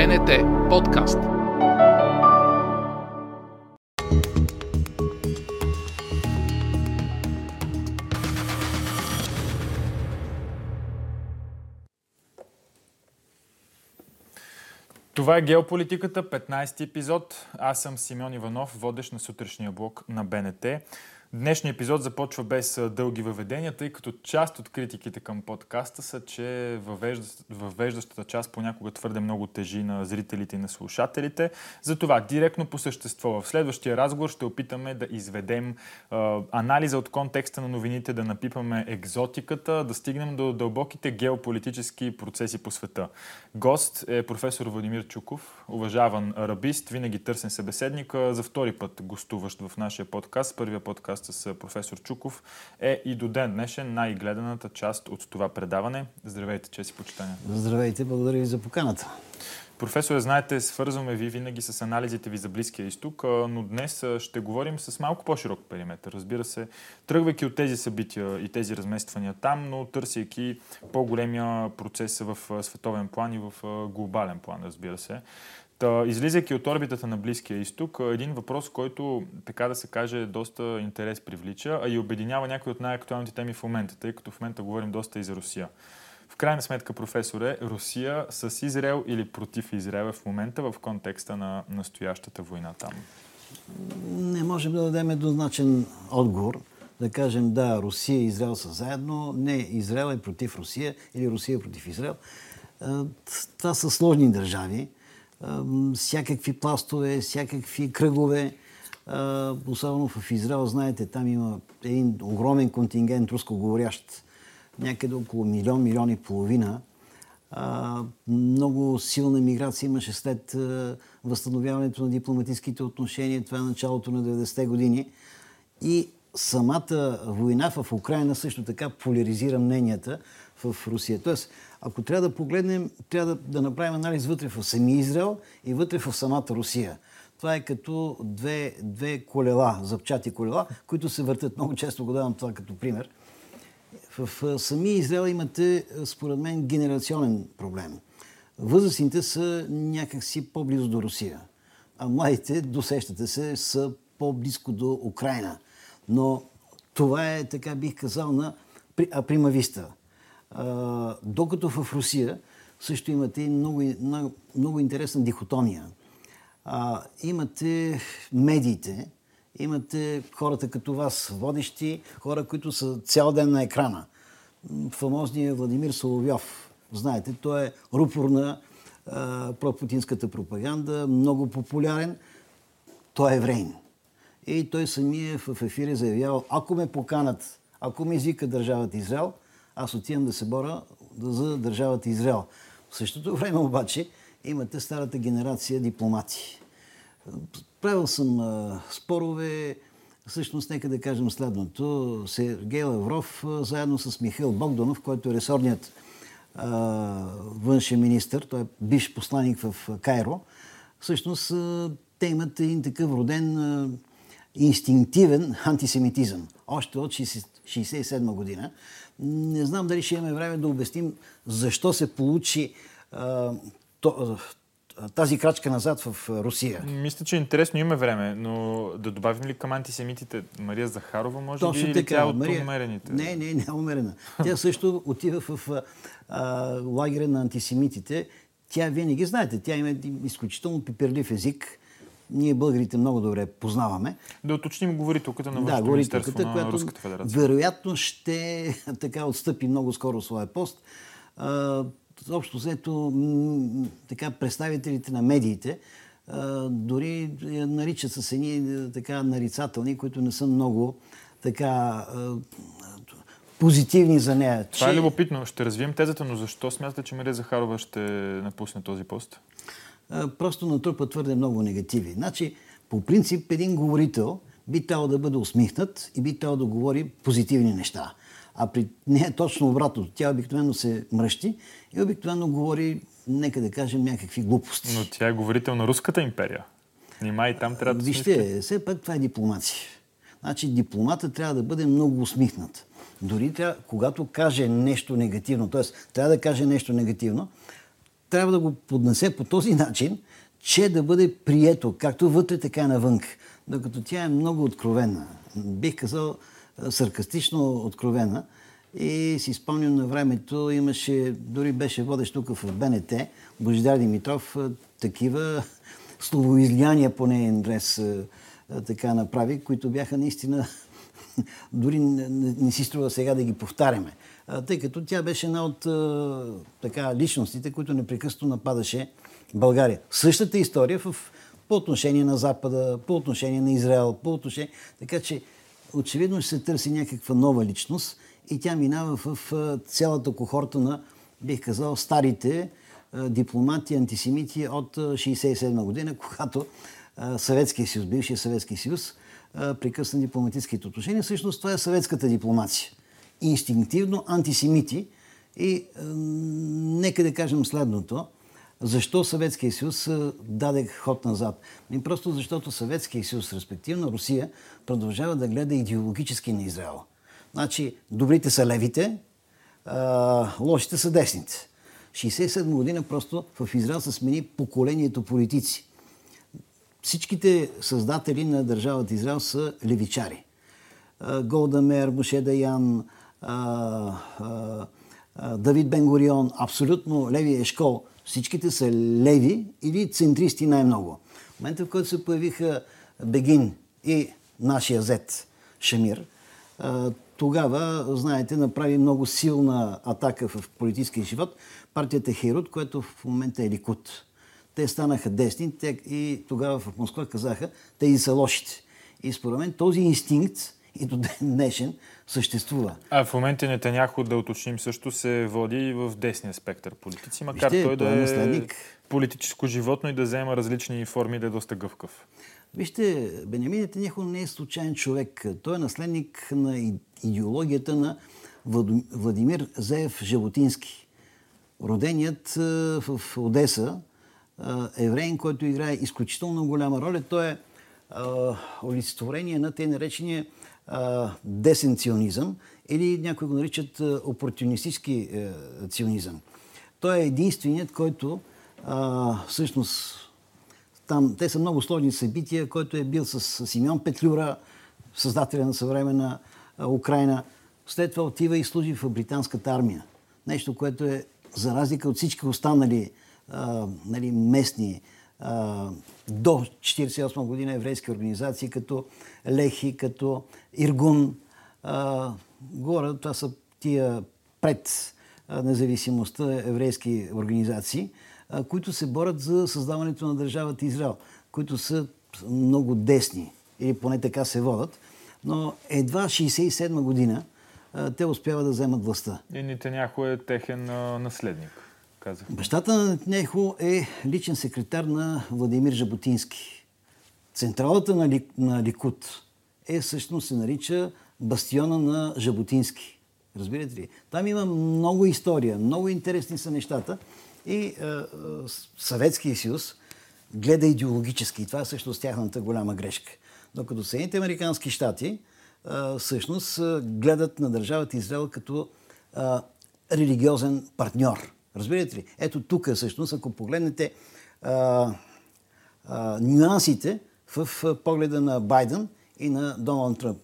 БНТ подкаст. Това е Геополитиката, 15 епизод. Аз съм Симеон Иванов, водещ на сутрешния блок на БНТ. Днешният епизод започва без дълги въведения, тъй като част от критиките към подкаста са, че въвеждащата част понякога твърде много тежи на зрителите и на слушателите. Затова директно по същество в следващия разговор ще опитаме да изведем а, анализа от контекста на новините, да напипаме екзотиката, да стигнем до дълбоките геополитически процеси по света. Гост е професор Владимир Чуков, уважаван арабист, винаги търсен събеседник, за втори път гостуващ в нашия подкаст. Първия подкаст с професор Чуков е и до ден днешен най-гледаната част от това предаване. Здравейте, че си почитания. Здравейте, благодаря ви за поканата. Професор, знаете, свързваме ви винаги с анализите ви за Близкия изток, но днес ще говорим с малко по-широк периметр. Разбира се, тръгвайки от тези събития и тези размествания там, но търсейки по-големия процес в световен план и в глобален план, разбира се. Та, излизайки от орбитата на Близкия изток, един въпрос, който, така да се каже, доста интерес привлича, а и обединява някои от най-актуалните теми в момента, тъй като в момента говорим доста и за Русия. В крайна сметка, професоре, Русия с Израел или против Израел в момента в контекста на настоящата война там? Не можем да дадем еднозначен отговор. Да кажем, да, Русия и Израел са заедно. Не, Израел е против Русия или Русия е против Израел. Това са сложни държави всякакви пластове, всякакви кръгове. Особено в Израел, знаете, там има един огромен контингент рускоговорящ, някъде около милион, милион и половина. Много силна миграция имаше след възстановяването на дипломатическите отношения. Това е началото на 90-те години. И самата война в Украина също така поляризира мненията в Русия. Тоест, ако трябва да погледнем, трябва да, да направим анализ вътре в самия Израел и вътре в самата Русия. Това е като две, две колела, запчати колела, които се въртят. Много често го давам това като пример. В, самия Израел имате, според мен, генерационен проблем. Възрастните са някакси по-близо до Русия, а младите, досещате се, са по-близко до Украина. Но това е, така бих казал, на примависта докато в Русия също имате много, много, интересна дихотомия. А, имате медиите, имате хората като вас, водещи, хора, които са цял ден на екрана. Фамозният Владимир Соловьов, знаете, той е рупор на пропутинската пропаганда, много популярен. Той е еврейн. И той самия в ефир е заявявал, ако ме поканат, ако ме извика държавата Израел, аз отивам да се боря за държавата Израел. В същото време обаче имате старата генерация дипломати. Правил съм а, спорове, всъщност нека да кажем следното. Сергей Лавров заедно с Михаил Богданов, който е ресорният а, външен министр, той е бивш посланник в Кайро, всъщност а, те имат един такъв роден инстинктивен антисемитизъм. Още от 1967 година. Не знам дали ще имаме време да обясним защо се получи а, то, тази крачка назад в Русия. Мисля, че е интересно има време, но да добавим ли към антисемитите Мария Захарова, може Точно би, или тя от Мария... умерените? Не, не, не е умерена. Тя също отива в а, лагеря на антисемитите. Тя винаги, знаете, тя има изключително пиперлив език ние българите много добре познаваме. Да уточним говорителката на да, Министерство на която Руската федерация. Вероятно ще така отстъпи много скоро своя пост. А, общо взето така представителите на медиите а, дори я наричат с едни така нарицателни, които не са много така а, позитивни за нея. Това е че... е любопитно. Ще развием тезата, но защо смятате, че Мария Захарова ще напусне този пост? Просто натрупа твърде много негативи. Значи, по принцип, един говорител би трябвало да бъде усмихнат и би трябвало да говори позитивни неща. А при нея точно обратно. Тя обикновено се мръщи и обикновено говори, нека да кажем, някакви глупости. Но тя е говорител на Руската империя. Нима и там трябва да Вижте, все пак това е дипломация. Значи дипломата трябва да бъде много усмихнат. Дори трябва, когато каже нещо негативно, т.е. трябва да каже нещо негативно, трябва да го поднесе по този начин, че да бъде прието, както вътре, така и навън. Докато тя е много откровена. Бих казал саркастично откровена. И си спомням на времето, имаше, дори беше водещ тук в БНТ, Божидар Димитров, такива словоизлияния по нейен адрес така направи, които бяха наистина дори не, не, не си струва сега да ги повтаряме. Тъй като тя беше една от така, личностите, които непрекъснато нападаше България. Същата история в, по отношение на Запада, по отношение на Израел, по отношение... Така че очевидно ще се търси някаква нова личност и тя минава в цялата кохорта на, бих казал, старите дипломати, антисемити от 1967 година, когато Съветския съюз, бившия Съветски съюз, прекъсна дипломатическите отношения. Всъщност това е съветската дипломация. Инстинктивно антисемити. И е, нека да кажем следното. Защо Съветския съюз даде ход назад? Не просто защото Съветския съюз, респективно Русия, продължава да гледа идеологически на Израел. Значи, добрите са левите, а, лошите са десните. 67 година просто в Израел се смени поколението политици. Всичките създатели на държавата Израел са левичари. Голда Мер, Моше Даян, Давид Бенгорион, абсолютно леви ешкол. Всичките са леви или центристи най-много. В момента, в който се появиха Бегин и нашия зет Шамир, тогава, знаете, направи много силна атака в политическия живот партията Херут, което в момента е Ликут. Те станаха десни те, и тогава в Москва казаха, тези са лошите. И според мен този инстинкт и до ден днешен съществува. А в момента Нетаняхо, да уточним, също се води в десния спектър политици, макар Вижте, той да е наследник. политическо животно и да взема различни форми, да е доста гъвкав. Вижте, Бенямин Нетаняхо не е случайен човек. Той е наследник на идеологията на Владимир Зеев Животински. Роденият в Одеса, евреин, който играе изключително голяма роля. Той е олицетворение на те наречения десен ционизъм или някои го наричат опортунистически е, ционизъм. Той е единственият, който а, всъщност там, те са много сложни събития, който е бил с Симеон Петлюра, създателя на съвременна Украина. След това отива и служи в британската армия. Нещо, което е за разлика от всички останали а, нали, местни а, до 1948 година еврейски организации, като Лехи, като Иргун. А, горе, това са тия пред независимостта еврейски организации, а, които се борят за създаването на държавата Израел, които са много десни, или поне така се водят. Но едва 1967 година те успяват да вземат властта. И Нетаняхо е техен наследник, казах. Бащата на Нетаняхо е личен секретар на Владимир Жаботински. Централата на, Ли, на Ликут е всъщност се нарича бастиона на Жаботински. Разбирате ли? Там има много история, много интересни са нещата. И е, е, Съветския съюз гледа идеологически. И това е също с тяхната голяма грешка. Докато Съединените Американски щати всъщност гледат на държавата Израел като а, религиозен партньор. Разбирате ли? Ето тук всъщност, ако погледнете а, а, нюансите в погледа на Байден и на Доналд Тръмп.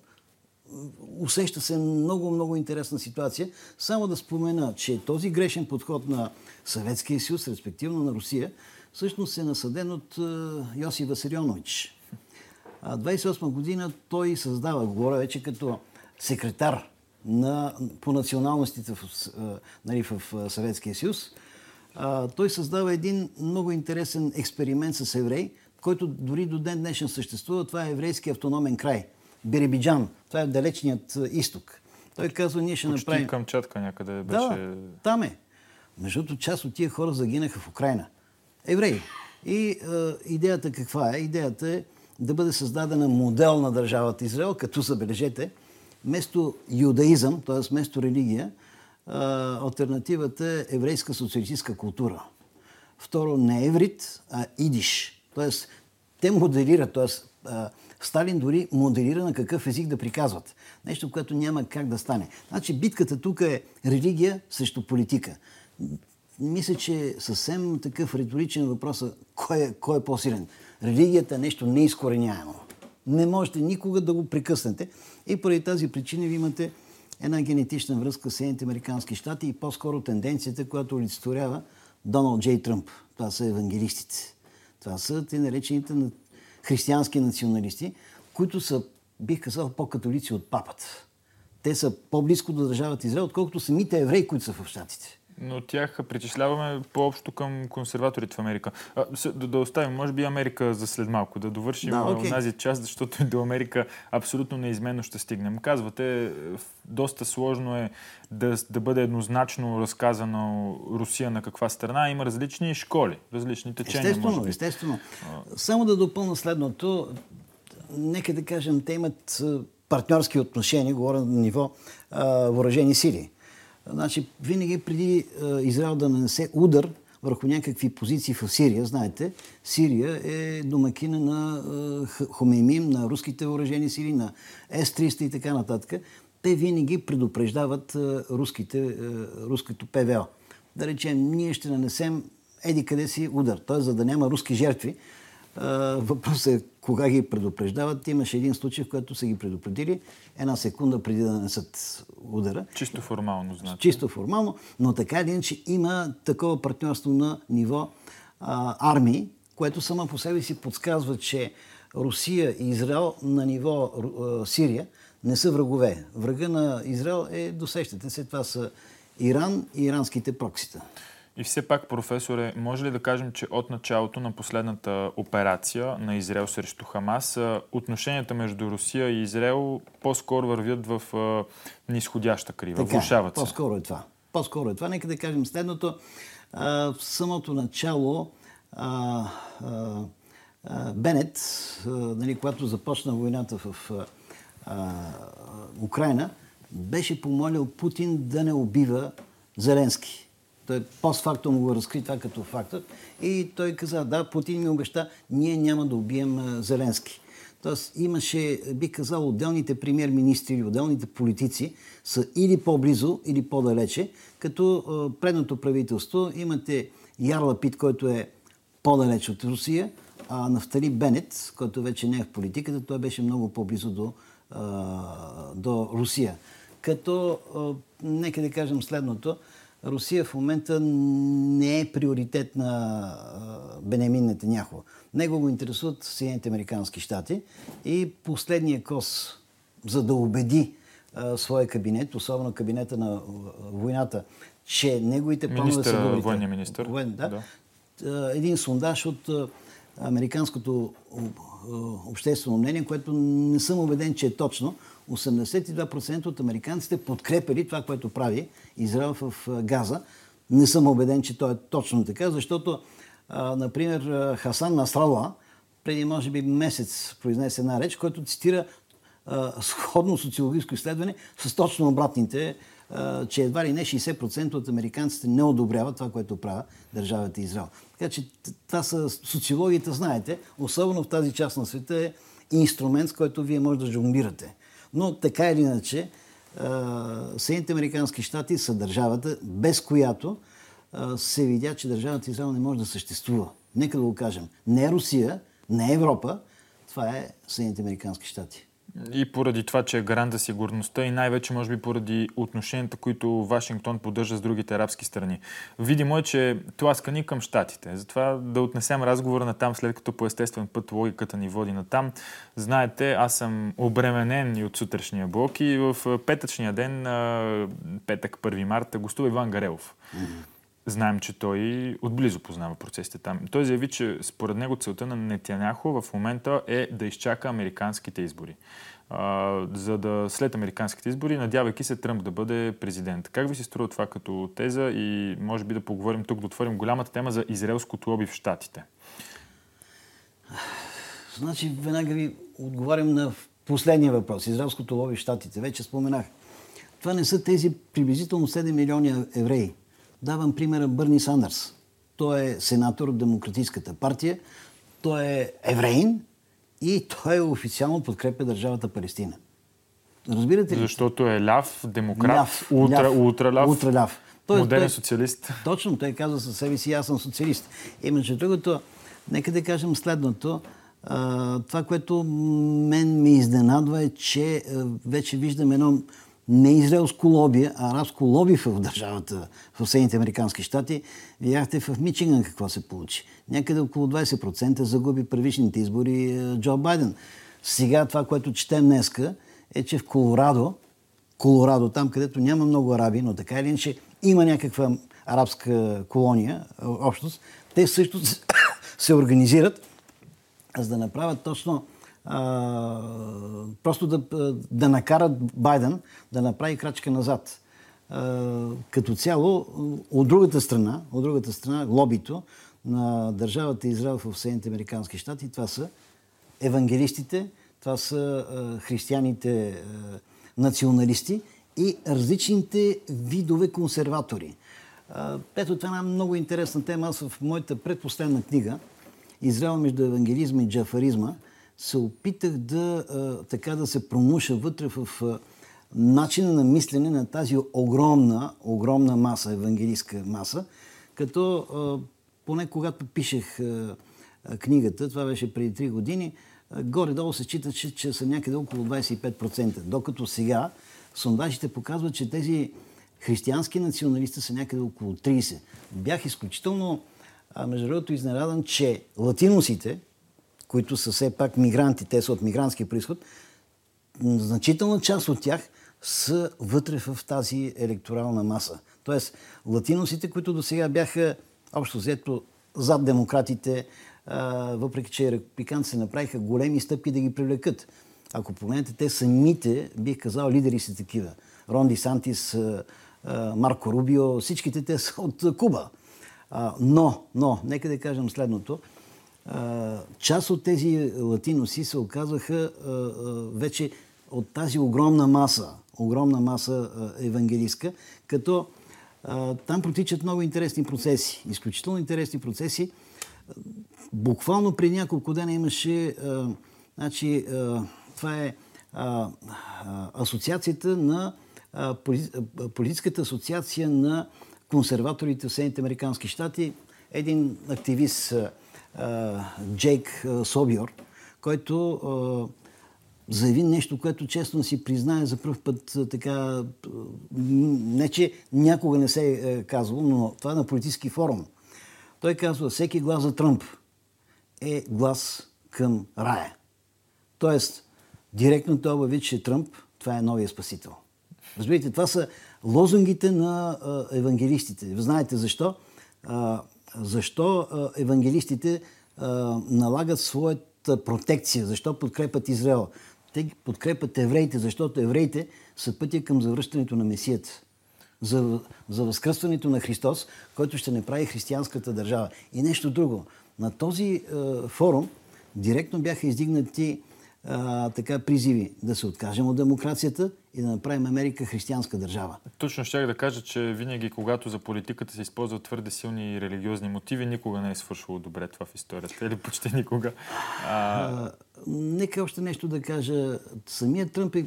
Усеща се много, много интересна ситуация. Само да спомена, че този грешен подход на Съветския съюз, респективно на Русия, всъщност е насъден от Йоси Василионович. 28 година той създава, говоря вече като секретар на, по националностите в, нали, в Съветския съюз, той създава един много интересен експеримент с евреи, който дори до ден днешен съществува. Това е еврейски автономен край. Бирибиджан. Това е далечният изток. Той казва, ние ще Почти направим... Камчатка някъде беше... Да, там е. Между част от тия хора загинаха в Украина. Евреи. И е, идеята каква е? Идеята е да бъде създадена модел на държавата Израел, като забележете, вместо юдаизъм, т.е. вместо религия, альтернативата е еврейска социалистическа култура. Второ, не еврит, а идиш. Т.е. те моделират, т.е. Сталин дори моделира на какъв език да приказват. Нещо, което няма как да стане. Значи битката тук е религия срещу политика. мисля, че съвсем такъв риторичен въпрос е кой е, кой е по-силен. Религията е нещо неизкореняемо. Не можете никога да го прекъснете. И поради тази причина ви имате една генетична връзка с Съединените Американски щати и по-скоро тенденцията, която олицетворява Доналд Джей Тръмп. Това са евангелистите. Това са те наречените християнски националисти, които са, бих казал, по-католици от папата. Те са по-близко до държавата Израел, отколкото самите евреи, които са в щатите но тях причисляваме по-общо към консерваторите в Америка. А, да, да оставим, може би, Америка за след малко, да довършим да, okay. тази част, защото до Америка абсолютно неизменно ще стигнем. Казвате, доста сложно е да, да бъде еднозначно разказано Русия на каква страна. Има различни школи, различни течения. Естествено, може би. естествено. Само да допълна следното. Нека да кажем, те имат партньорски отношения, говоря на ниво въоръжени сили. Значи, винаги преди е, Израел да нанесе удар върху някакви позиции в Сирия, знаете, Сирия е домакина на е, Хомеймим, на руските въоръжени сили, на С-300 и така нататък. Те винаги предупреждават е, руските, руското ПВО. Да речем, ние ще нанесем еди къде си удар, т.е. за да няма руски жертви, Въпросът е кога ги предупреждават. Имаше един случай, в който са ги предупредили една секунда преди да нанесат удара. Чисто формално, значи. Чисто формално, но така един, че има такова партньорство на ниво а, армии, което само по себе си подсказва, че Русия и Израел на ниво а, Сирия не са врагове. Врага на Израел е, досещате се, това са Иран и иранските проксита. И все пак, професоре, може ли да кажем, че от началото на последната операция на Израел срещу Хамас, отношенията между Русия и Израел по-скоро вървят в нисходяща крива, така, влушават се? По-скоро е това. По-скоро е това. Нека да кажем следното. А, в самото начало а, а, Бенет, нали, когато започна войната в Украина, беше помолил Путин да не убива Зеленски той постфактум му го разкри това като фактът. И той каза, да, Путин ми обеща, ние няма да убием Зеленски. Тоест имаше, би казал, отделните премьер-министри или отделните политици са или по-близо, или по-далече, като предното правителство имате Ярла Пит, който е по-далеч от Русия, а Нафтали Бенет, който вече не е в политиката, той беше много по-близо до, до Русия. Като, нека да кажем следното, Русия в момента не е приоритет на Бенемин Нетаняхо. Него го интересуват Съединените Американски щати и последния кос, за да убеди а, своя кабинет, особено кабинета на войната, че неговите планове са добрите. Военния министър. Воен, да. да. Един сондаж от американското обществено мнение, което не съм убеден, че е точно, 82% от американците подкрепили това, което прави Израел в Газа. Не съм убеден, че то е точно така, защото, например, Хасан Насрала преди, може би, месец произнесе една реч, който цитира сходно социологическо изследване с точно обратните, че едва ли не 60% от американците не одобряват това, което правя държавата Израел. Така че това са социологията, знаете, особено в тази част на света е инструмент, с който вие може да жонглирате. Но така или иначе, Съединените Американски щати са държавата, без която се видя, че държавата Израел не може да съществува. Нека да го кажем. Не Русия, не Европа, това е Съединените Американски щати и поради това, че е гарант за сигурността и най-вече може би поради отношенията, които Вашингтон поддържа с другите арабски страни. Видимо е, че тласкани към щатите. Затова да отнесем разговора на там, след като по естествен път логиката ни води на там. Знаете, аз съм обременен и от сутрешния блок и в петъчния ден, петък 1 марта, гостува Иван Гарелов. Mm-hmm Знаем, че той отблизо познава процесите там. Той заяви, че според него целта на Нетяняхо в момента е да изчака американските избори. А, за да след американските избори, надявайки се Тръмп да бъде президент. Как ви се струва това като теза и може би да поговорим тук, да отворим голямата тема за израелското лоби в Штатите? Значи, веднага ви отговарям на последния въпрос. Израелското лоби в Штатите. Вече споменах. Това не са тези приблизително 7 милиони евреи Давам примера Бърни Сандърс. Той е сенатор от Демократическата партия, той е евреин и той е официално подкрепя държавата Палестина. Разбирате ли? Защото е ляв, демократ, ляв, ултра, ляв, ултра ляв. Ултра ляв. Той, Модерен той, социалист. Точно, той казва със себе си, аз съм социалист. И между другото, нека да кажем следното. А, това, което мен ме изненадва е, че вече виждам едно не израелско лоби, а арабско лоби в държавата, в Съединените Американски щати. Видяхте в Мичиган какво се получи. Някъде около 20% загуби първичните избори Джо Байден. Сега това, което четем днеска, е, че в Колорадо, Колорадо, там където няма много араби, но така или иначе има някаква арабска колония, общност, те също се организират, за да направят точно просто да, да накарат Байден да направи крачка назад. Като цяло, от другата страна, от другата страна, лобито на държавата Израел в Съединените Американски щати, това са евангелистите, това са християните националисти и различните видове консерватори. Ето това е една много интересна тема. Аз в моята предпоследна книга Израел между евангелизма и джафаризма се опитах да, а, така да се промуша вътре в а, начина на мислене на тази огромна, огромна маса, евангелистка маса, като а, поне когато пишех а, книгата, това беше преди 3 години, горе-долу се считаше, че са някъде около 25%. Докато сега сондажите показват, че тези християнски националисти са някъде около 30%. Бях изключително, между другото, изненадан, че латиносите, които са все пак мигранти, те са от мигрантски происход, значителна част от тях са вътре в тази електорална маса. Тоест, латиносите, които до сега бяха общо взето зад демократите, въпреки че републиканците се направиха големи стъпки да ги привлекат. Ако погледнете, те самите, бих казал, лидери са такива. Ронди Сантис, Марко Рубио, всичките те са от Куба. Но, но, нека да кажем следното. Част от тези латиноси се оказаха вече от тази огромна маса, огромна маса евангелистка, като там протичат много интересни процеси, изключително интересни процеси. Буквално при няколко дена имаше, а, значи, а, това е а, а, асоциацията на а, политическата асоциация на консерваторите в Съединените Американски щати. Един активист а, Джейк Собиор, който заяви нещо, което честно си признае за първ път така, не че някога не се е казвало, но това е на политически форум. Той казва, всеки глас за Тръмп е глас към рая. Тоест, директно той обяви, че Тръмп, това е новия спасител. Разбирате, това са лозунгите на евангелистите. Знаете защо? Защо евангелистите налагат своята протекция? Защо подкрепят Израел? Те подкрепят евреите, защото евреите са пътя към завръщането на Месията. За, за възкръстването на Христос, който ще направи християнската държава. И нещо друго. На този форум директно бяха издигнати така призиви да се откажем от демокрацията и да направим Америка християнска държава. Точно щях да кажа, че винаги, когато за политиката се използват твърде силни религиозни мотиви, никога не е свършило добре това в историята. Или почти никога. А... А, нека още нещо да кажа. Самият Тръмп е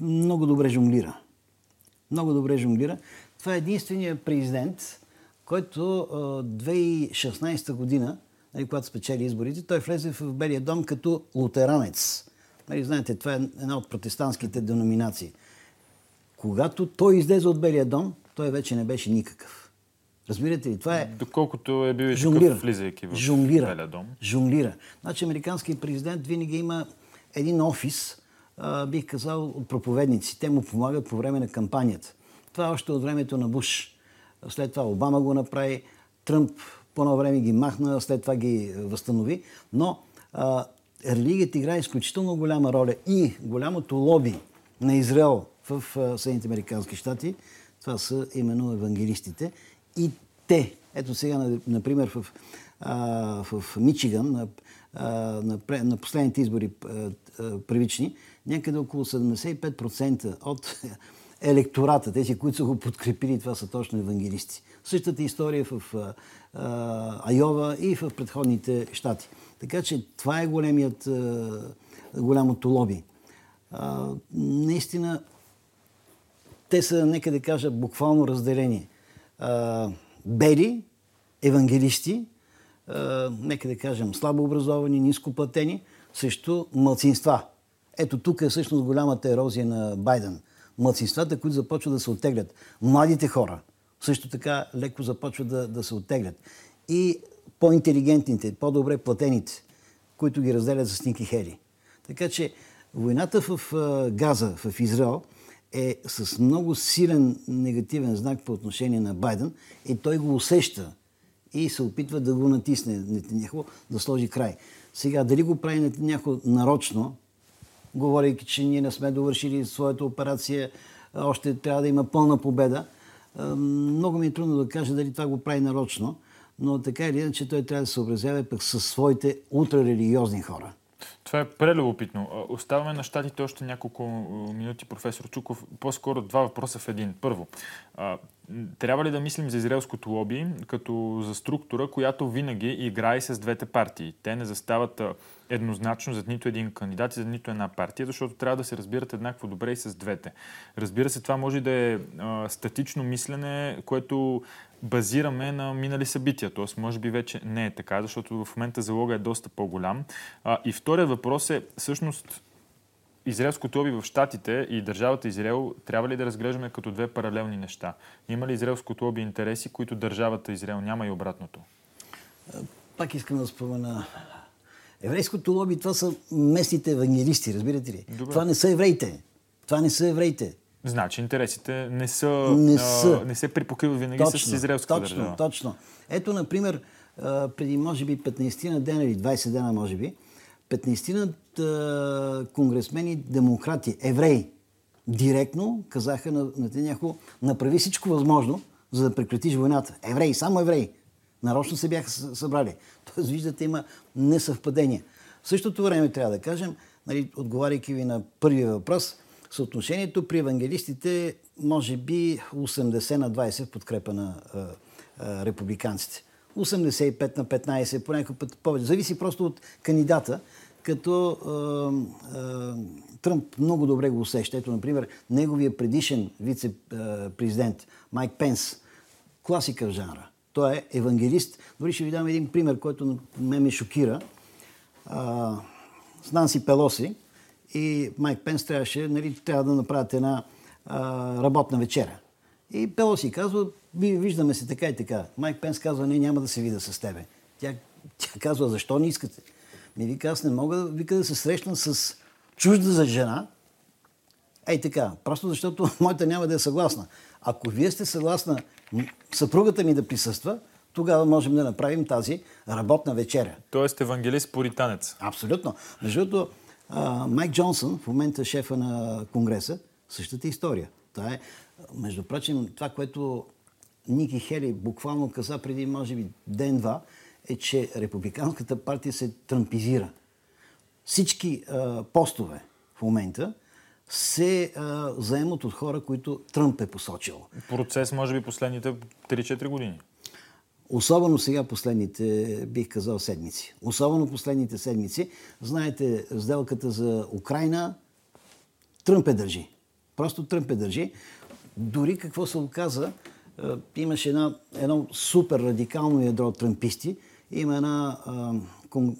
много добре жонглира. Много добре жонглира. Това е единствения президент, който 2016 година нали, когато спечели изборите, той влезе в Белия дом като лутеранец. Нали, знаете, това е една от протестантските деноминации. Когато той излезе от Белия дом, той вече не беше никакъв. Разбирате ли? Това е... Доколкото е бил жонглира. влизайки в жонглира. Белия дом. Жонглира. Значи, американският президент винаги има един офис, а, бих казал, от проповедници. Те му помагат по време на кампанията. Това е още от времето на Буш. След това Обама го направи. Тръмп по едно време ги махна, след това ги възстанови. Но а, религията играе изключително голяма роля и голямото лоби на Израел в Съединените Американски щати, това са именно евангелистите. И те, ето сега, например, в, в Мичиган, на, на, на последните избори привични, някъде около 75% от електората, тези, които са го подкрепили, това са точно евангелисти. Същата история в Айова и в предходните щати. Така че това е големият, голямото лоби. Наистина, те са, нека да кажа, буквално разделени. а, бели, евангелисти, а, нека да кажем слабо образовани, ниско платени, срещу мълцинства. Ето тук е всъщност голямата ерозия на Байден. Мълцинствата, които започват да се оттеглят. Младите хора също така леко започват да, да се оттеглят. И по-интелигентните, по-добре платените, които ги разделят за снимки хели. Така че войната в Газа, в Израел, е с много силен негативен знак по отношение на Байден и той го усеща и се опитва да го натисне Нетаняхо, да сложи край. Сега, дали го прави Нетаняхо нарочно, говорейки, че ние не сме довършили своята операция, още трябва да има пълна победа, много ми е трудно да кажа дали това го прави нарочно, но така или иначе той трябва да се съобразява пък със своите ултрарелигиозни хора. Това е прелюбопитно. Оставаме на щатите още няколко минути, професор Чуков. По-скоро два въпроса в един. Първо, трябва ли да мислим за израелското лоби като за структура, която винаги играе с двете партии? Те не застават еднозначно за нито един кандидат и за нито една партия, защото трябва да се разбират еднакво добре и с двете. Разбира се, това може да е статично мислене, което базираме на минали събития. Тоест, може би вече не е така, защото в момента залога е доста по-голям. А, и вторият въпрос е, всъщност, израелското лоби в Штатите и държавата Израел трябва ли да разглеждаме като две паралелни неща? Има ли израелското лоби интереси, които държавата Израел няма и обратното? Пак искам да спомена. Еврейското лоби, това са местните евангелисти, разбирате ли? Добре. Това не са евреите. Това не са евреите. Значи интересите не са, не, са. А, не се припокриват винаги точно, с израелската точно, държава. Точно, Ето, например, преди може би 15 на дена или 20 дена, може би, 15 конгресмени, демократи, евреи, директно казаха на Нетаняхо, направи всичко възможно, за да прекратиш войната. Евреи, само евреи. Нарочно се бяха събрали. Тоест, виждате, има несъвпадения. В същото време трябва да кажем, нали, отговаряйки ви на първия въпрос, съотношението при евангелистите може би 80 на 20 в подкрепа на а, а, републиканците. 85 на 15, по някакъв път повече. Зависи просто от кандидата, като а, а, Тръмп много добре го усеща. Ето, например, неговия предишен вице-президент Майк Пенс, класика в жанра. Той е евангелист. Дори ще ви дам един пример, който ме ме шокира. А, с Нанси Пелоси и Майк Пенс трябваше, нали, трябва да направят една а, работна вечеря. И Пелоси казва, виждаме се така и така. Майк Пенс казва, не, няма да се вида с тебе. Тя, тя казва, защо не искате? Ми вика, аз не мога вика, да се срещна с чужда за жена. Ей така, просто защото моята няма да е съгласна. Ако вие сте съгласна съпругата ми да присъства, тогава можем да направим тази работна вечеря. Тоест евангелист поританец. Абсолютно. Между другото, Майк Джонсън, в момента шефа на Конгреса, същата история. Това е, между прочим, това, което Ники Хели буквално каза преди, може би, ден-два, е, че Републиканската партия се трампизира. Всички а, постове в момента се а, заемат от хора, които Тръмп е посочил. Процес, може би, последните 3-4 години. Особено сега последните, бих казал, седмици. Особено последните седмици. Знаете, сделката за Украина, Тръмп е държи. Просто Тръмп е държи. Дори какво се оказа, имаше една, едно супер радикално ядро тръмписти. Има една а, кон,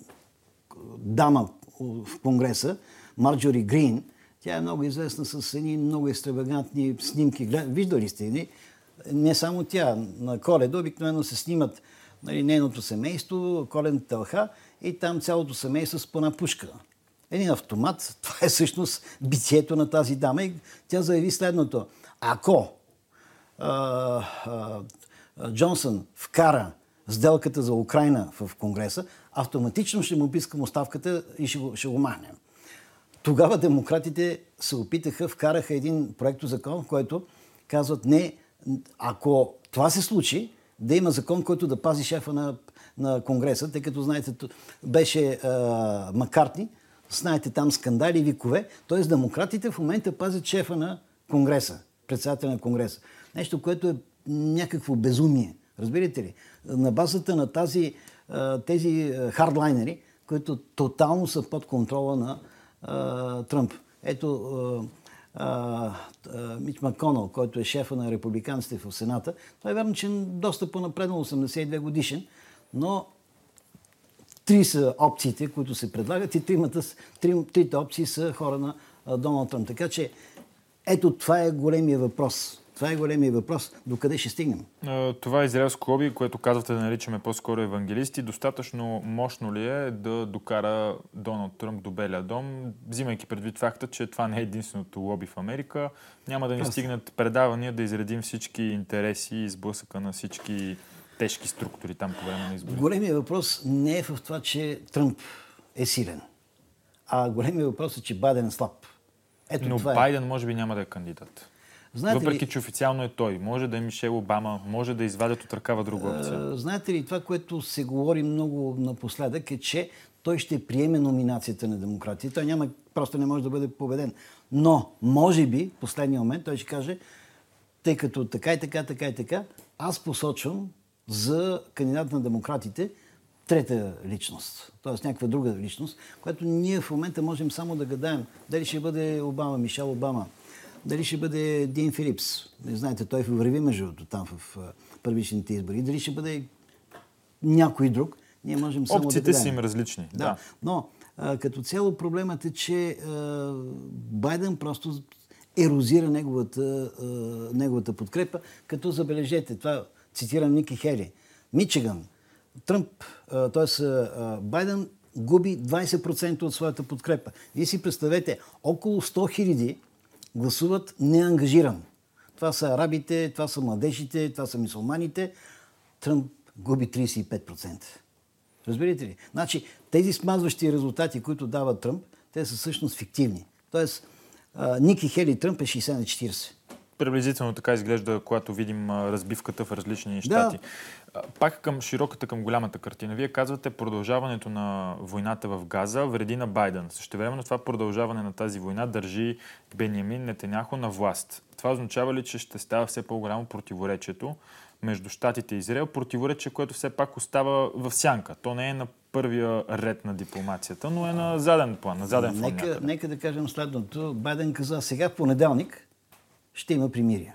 дама в Конгреса, Марджори Грин. Тя е много известна с едни много екстравагантни снимки. Виждали сте ни? Не само тя, на коледа обикновено се снимат нали, нейното семейство, колен тълха и там цялото семейство с по една пушка. Един автомат, това е всъщност битието на тази дама и тя заяви следното. Ако а, а, Джонсън вкара сделката за Украина в Конгреса, автоматично ще му пискам оставката и ще го, ще го махнем. Тогава демократите се опитаха, вкараха един проект закон, в който казват не, ако това се случи, да има закон, който да пази шефа на, на Конгреса, тъй като, знаете, беше а, Маккартни, знаете там скандали викове, т.е. демократите в момента пазят шефа на Конгреса, председателя на Конгреса. Нещо, което е някакво безумие. Разбирате ли? На базата на тази, тези хардлайнери, които тотално са под контрола на а, Тръмп. Ето, Мич Маконал, който е шефа на републиканците в Сената. Това е вярно, че е доста по-напреднал, 82 годишен, но три са опциите, които се предлагат и тримата, три, трите опции са хора на Доналд Тръмп. Така че ето това е големия въпрос. Това е големия въпрос. Докъде ще стигнем? Това е израелско лоби, което казвате да наричаме по-скоро евангелисти. Достатъчно мощно ли е да докара Доналд Тръмп до Белия дом, взимайки предвид факта, че това не е единственото лоби в Америка. Няма да ни стигнат предавания да изредим всички интереси и сблъсъка на всички тежки структури там по време на избори. Големия въпрос не е в това, че Тръмп е силен, а големия въпрос е, че Байден е слаб. Ето, Но това е. Байден може би няма да е кандидат. Знаете Въпреки, ли, че официално е той. Може да е Мишел Обама, може да извадят от ръкава друга опция. Знаете ли, това, което се говори много напоследък е, че той ще приеме номинацията на демократия. Той няма, просто не може да бъде победен. Но, може би, в последния момент той ще каже, тъй като така и така, така и така, аз посочвам за кандидат на демократите трета личност, т.е. някаква друга личност, която ние в момента можем само да гадаем дали ще бъде Обама, Мишел Обама, дали ще бъде Дин Филипс. Не знаете, той върви между другото там в първичните избори. Дали ще бъде някой друг. Ние можем само Опциите да са им различни. Да. да. Но а, като цяло проблемът е, че а, Байден просто ерозира неговата, а, неговата подкрепа, като забележете, това цитирам Ники Хели, Мичиган, Тръмп, т.е. Байден губи 20% от своята подкрепа. Вие си представете, около 100 хиляди гласуват неангажиран. Това са арабите, това са младежите, това са мусулманите. Тръмп губи 35%. Разбирате ли? Значи, тези смазващи резултати, които дава Тръмп, те са всъщност фиктивни. Тоест, Ники Хели Тръмп е 60 на 40. Приблизително така изглежда, когато видим разбивката в различни щати. Да. Пак към широката, към голямата картина. Вие казвате продължаването на войната в Газа вреди на Байден. Същевременно това продължаване на тази война държи Бениамин Нетеняхо на власт. Това означава ли, че ще става все по-голямо противоречието между щатите и Израел? Противоречие, което все пак остава в сянка. То не е на първия ред на дипломацията, но е на заден план, на заден фон. Нека, нека да кажем следното. Байден каза сега в понеделник ще има примирие.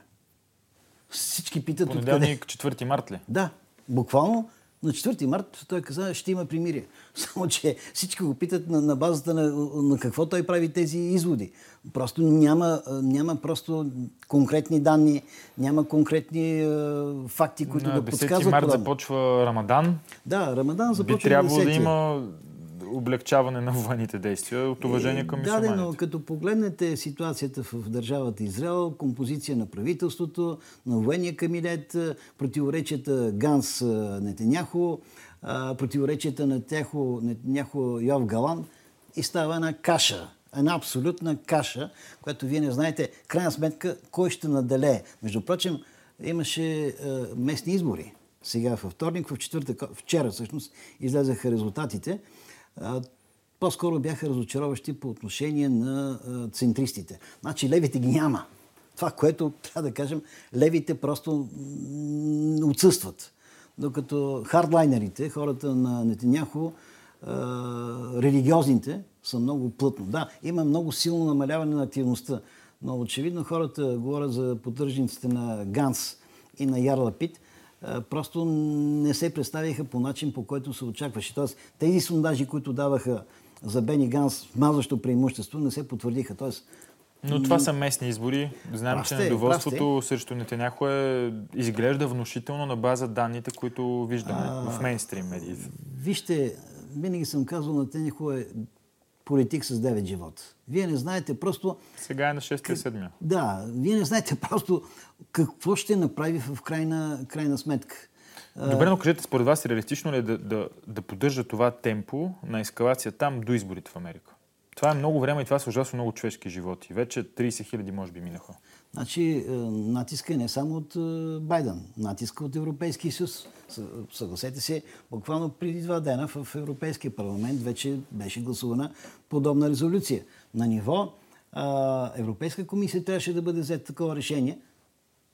Всички питат Понеделник, откъде. 4 март ли? Да, буквално на 4 март той каза, ще има примирие. Само, че всички го питат на, на базата на, на какво той прави тези изводи. Просто няма, няма просто конкретни данни, няма конкретни е, факти, които на да подсказват. На 10 март започва Рамадан. Да, Рамадан започва Би трябвало да има облегчаване на военните действия от уважение към мусулманите. Да, но като погледнете ситуацията в държавата Израел, композиция на правителството, на военния кабинет, противоречията Ганс Нетеняхо, противоречията на Техо, Нетеняхо Йов Галан и става една каша. Една абсолютна каша, която вие не знаете, крайна сметка, кой ще наделее. Между прочим, имаше местни избори. Сега във вторник, в четвъртък, вчера всъщност, излезаха резултатите по-скоро бяха разочароващи по отношение на центристите. Значи левите ги няма. Това, което трябва да кажем, левите просто отсъстват. Докато хардлайнерите, хората на Нетеняхо, религиозните, са много плътно. Да, има много силно намаляване на активността, но очевидно хората говорят за поддържниците на Ганс и на Ярлапит, просто не се представиха по начин, по който се очакваше. Тоест, тези сондажи, които даваха за Бени Ганс мазащо преимущество, не се потвърдиха. Тоест, но това са местни избори. Знаем, че недоволството срещу Нетеняхо е, изглежда внушително на база данните, които виждаме а, в мейнстрим медиите. Вижте, винаги съм казвал, Нетеняхо е политик с 9 живота. Вие не знаете просто... Сега е на 6-7. Да, вие не знаете просто какво ще направи в крайна, крайна сметка. Добре, но кажете, според вас реалистично ли е да, да, да поддържа това темпо на ескалация там до изборите в Америка? Това е много време и това са ужасно много човешки животи. Вече 30 хиляди може би минаха. Значи, е, натиска е не само от е, Байден, натиска от Европейския съюз. Съгласете се, буквално преди два дена в Европейския парламент вече беше гласувана подобна резолюция. На ниво Европейска комисия трябваше да бъде взето такова решение.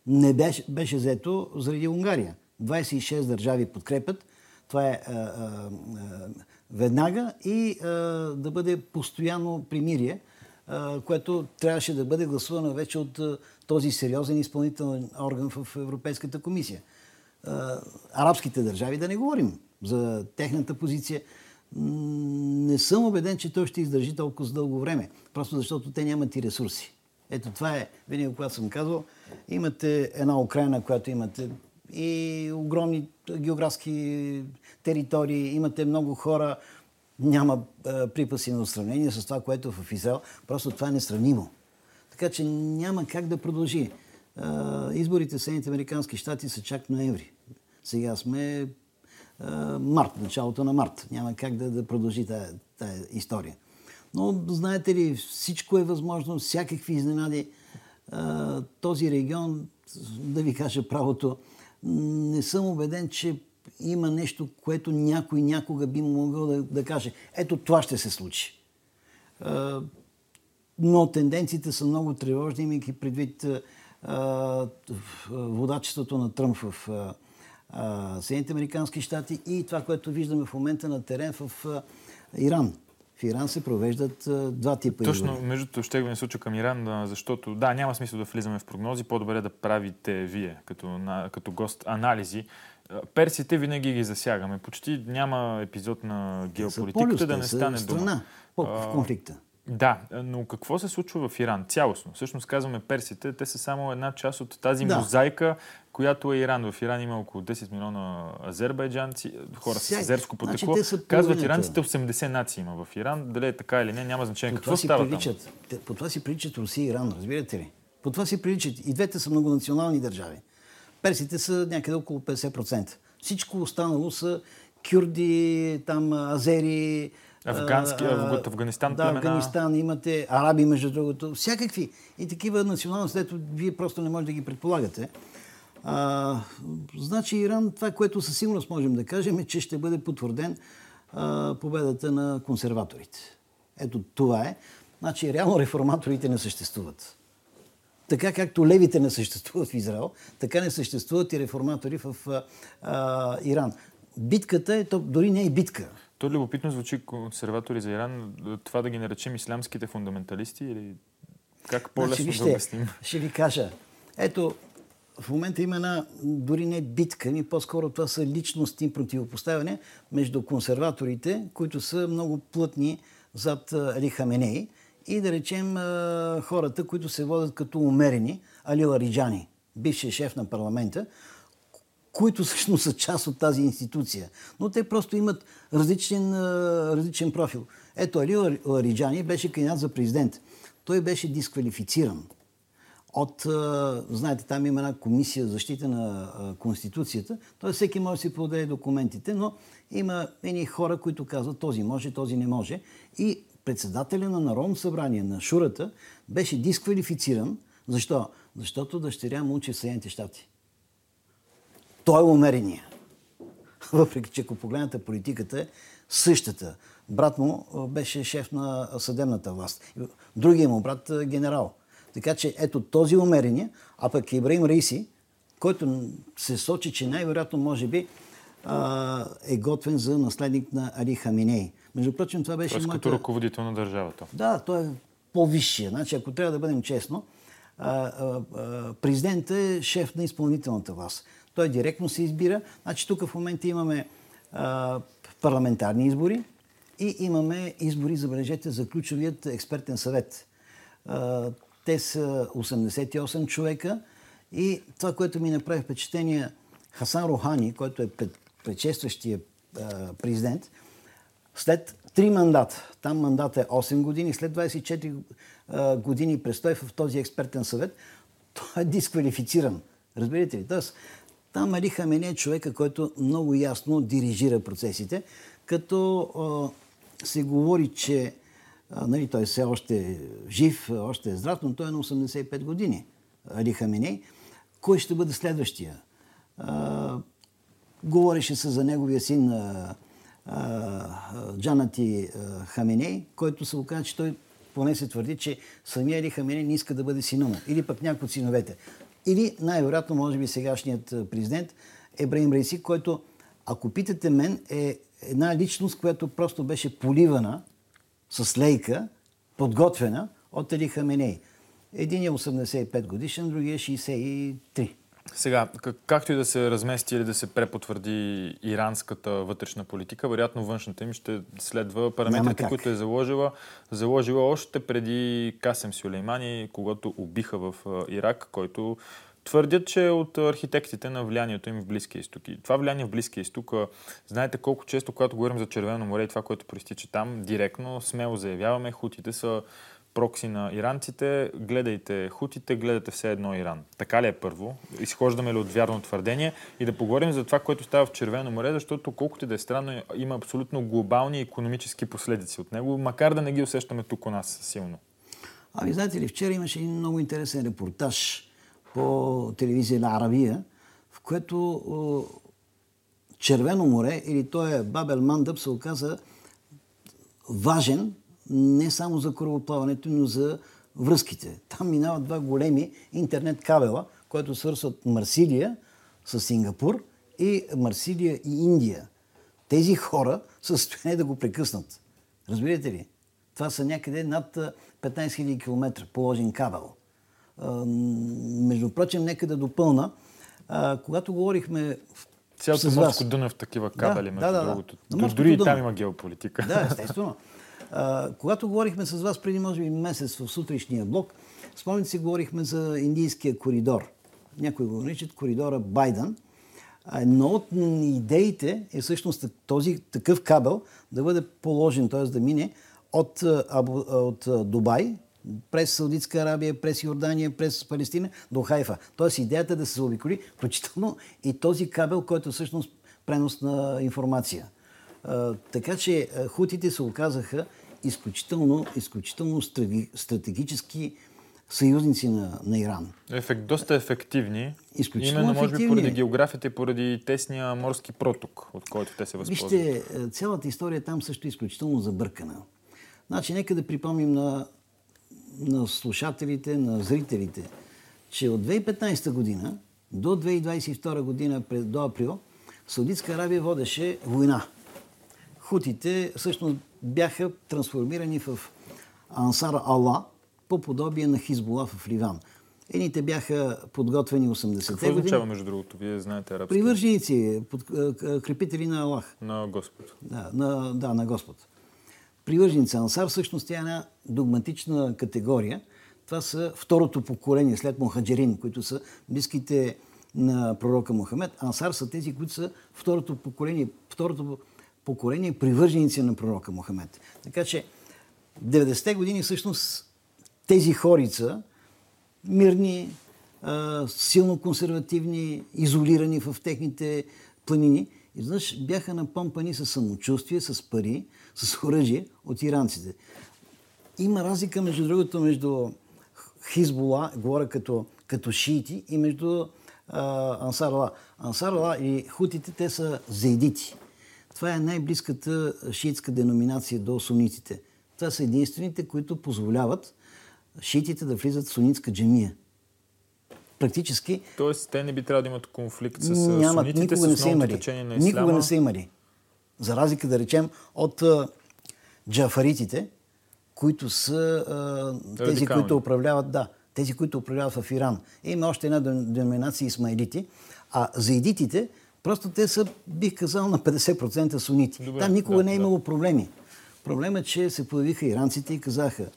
Не беше, беше взето заради Унгария. 26 държави подкрепят. Това е а, а, веднага и а, да бъде постоянно примирие което трябваше да бъде гласувано вече от този сериозен изпълнителен орган в Европейската комисия. Арабските държави, да не говорим за техната позиция, не съм убеден, че той ще издържи толкова с дълго време. Просто защото те нямат и ресурси. Ето това е, винаги когато съм казвал, имате една Украина, която имате и огромни географски територии, имате много хора, няма припаси на сравнение с това, което е в Израел. Просто това е несравнимо. Така че няма как да продължи. Изборите в Съединените Американски щати са чак ноември. Сега сме март, началото на март. Няма как да, да продължи тази, тази история. Но знаете ли, всичко е възможно, всякакви изненади. Този регион, да ви кажа правото, не съм убеден, че има нещо, което някой някога би могъл да, да каже. Ето това ще се случи. А, но тенденциите са много тревожни, имайки предвид а, водачеството на Тръмп в Съединените Американски щати и това, което виждаме в момента на терен в а, Иран в Иран се провеждат а, два типа Точно, избори. между другото, ще го случа към Иран, защото да, няма смисъл да влизаме в прогнози, по-добре да правите вие като, на, като гост анализи. Персите винаги ги засягаме. Почти няма епизод на геополитиката да не стане страна дума. в конфликта. Да, но какво се случва в Иран цялостно? Всъщност казваме персите, те са само една част от тази да. мозайка, която е Иран. В Иран има около 10 милиона азербайджанци, хора с азерско потекло. Значи, Казват иранците 80 нации има в Иран. Дали е така или не, няма значение. По какво става приличат, там? По това си приличат Русия и Иран, разбирате ли? По това си приличат. И двете са многонационални държави. Персите са някъде около 50%. Всичко останало са кюрди, там азери, Афгански, а, Афганистан, да, племена. Афганистан, имате араби, между другото, всякакви. И такива националности, ето вие просто не можете да ги предполагате. А, значи Иран, това, което със сигурност можем да кажем, е, че ще бъде потвърден а, победата на консерваторите. Ето това е. Значи реално реформаторите не съществуват. Така както левите не съществуват в Израел, така не съществуват и реформатори в а, а, Иран. Битката е, то дори не е битка. То любопитно звучи консерватори за Иран, това да ги наречем ислямските фундаменталисти или как по-лесно значи, да обясним? Ще ви кажа. Ето, в момента има една, дори не битка, ми по-скоро това са личностни противопоставяне между консерваторите, които са много плътни зад Али Хаменей и да речем хората, които се водят като умерени, Али Лариджани, бившия шеф на парламента, които всъщност са част от тази институция. Но те просто имат различен, различен профил. Ето, Али Лариджани беше кандидат за президент. Той беше дисквалифициран от, знаете, там има една комисия за защита на Конституцията, т.е. всеки може да си подаде документите, но има едни хора, които казват този може, този не може. И председателя на Народно събрание на Шурата беше дисквалифициран. Защо? Защото дъщеря му учи в Съединените щати. Той е умерения. Въпреки, че ако погледнете политиката е същата. Брат му беше шеф на съдебната власт. Другия му брат генерал. Така че ето този умерения, а пък Ибраим Рейси, който се сочи, че най-вероятно може би е готвен за наследник на Али Хаминей. Между прочим, това беше... Тоест моята... като ръководител на държавата. Да, той е по-висшия. Значи, ако трябва да бъдем честно, президентът е шеф на изпълнителната власт. Той директно се избира. Значи тук в момента имаме а, парламентарни избори и имаме избори, забележете, за ключовият експертен съвет. А, те са 88 човека и това, което ми направи впечатление, Хасан Рохани, който е предшестващия президент, след три мандата, там мандат е 8 години, след 24 години престой в този експертен съвет, той е дисквалифициран. Разбирате ли? Тоест, там Али Хамене е човека, който много ясно дирижира процесите, като се говори, че нали, той все още е жив, още е здрав, но той е на 85 години, Али Хаменей. Кой ще бъде следващия? А, говореше се за неговия син а, Джанати Хаменей, който се оказа, че той поне се твърди, че самия Али Хаменей не иска да бъде сина му. Или пък някой от синовете. Или най-вероятно, може би, сегашният президент Ебраим Рейси, който, ако питате мен, е една личност, която просто беше поливана с лейка, подготвена от Али Хаменей. Един е 85 годишен, другия е 63. Сега, както и да се размести или да се препотвърди иранската вътрешна политика, вероятно външната им ще следва параметрите, които е заложила, заложила още преди Касем Сюлеймани, когато убиха в Ирак, който твърдят, че е от архитектите на влиянието им в Близкия изток. И това влияние в Близкия изток, знаете колко често, когато говорим за Червено море и това, което проистича там, директно, смело заявяваме, хутите са прокси на иранците, гледайте хутите, гледате все едно Иран. Така ли е първо? Изхождаме ли от вярно твърдение? И да поговорим за това, което става в Червено море, защото колкото да е странно, има абсолютно глобални економически последици от него, макар да не ги усещаме тук у нас силно. Ами, знаете ли, вчера имаше един много интересен репортаж по телевизия на Аравия, в което Червено море, или той е Бабел Мандъб, се оказа важен не само за корабоплаването, но за връзките. Там минават два големи интернет кабела, които свързват Марсилия с Сингапур и Марсилия и Индия. Тези хора са състояние да го прекъснат. Разбирате ли? Това са някъде над 15 000 км положен кабел. Между прочим, нека да допълна. Когато говорихме Цялото морско дъно в такива кабели, да, между да, другото. Да. Дори и там има геополитика. Да, естествено. Когато говорихме с вас преди, може би, месец в сутрешния блок, спомните си, говорихме за индийския коридор. Някои го наричат коридора Байден. Но от идеите е всъщност този такъв кабел да бъде положен, т.е. да мине от, от Дубай, през Саудитска Арабия, през Йордания, през Палестина до Хайфа. Тоест идеята е да се заобиколи, включително и този кабел, който е всъщност пренос на информация. Така че хутите се оказаха изключително, изключително стратегически съюзници на, на Иран. Ефект, доста ефективни. Изключително Именно, може би, поради географията и поради тесния морски проток, от който те се възползват. Вижте, цялата история там също е изключително забъркана. Значи, нека да припомним на, на слушателите, на зрителите, че от 2015 година до 2022 година, до април, Саудитска Арабия водеше война. Хутите всъщност бяха трансформирани в Ансар Ала, по подобие на Хизбола в Ливан. Едните бяха подготвени 80-те години. Какво означава, между другото? Вие знаете арабски. Привърженици, под, крепители на Аллах. На Господ. Да, на, да, на Господ. Привърженици Ансар всъщност е една догматична категория. Това са второто поколение след Мухаджерин, които са близките на пророка Мохамед. Ансар са тези, които са второто поколение, второто поколение привърженици на пророка Мохамед. Така че 90-те години всъщност тези хорица, мирни, силно консервативни, изолирани в техните планини, изведнъж бяха напомпани с самочувствие, с пари, с оръжие от иранците. Има разлика, между другото, между Хизбола, говоря като, като шиити, и между Ансарала. Ансарала и хутите, те са зейдити. Това е най-близката шиитска деноминация до сунитите. Това са единствените, които позволяват шиитите да влизат в сунитска джемия. Практически... Тоест, те не би трябвало да имат конфликт с нямат, сунитите, никога не са имали. на? Никога не са имали. За разлика, да речем, от джафаритите, които са а, тези, Радикални. които управляват, да, тези, които управляват в Иран. Има още една деноминация исмаилити. А заидитите Просто те са, бих казал, на 50% сунити. Добре, Там никога да, не е имало да. проблеми. Проблемът е, че се появиха иранците и казаха,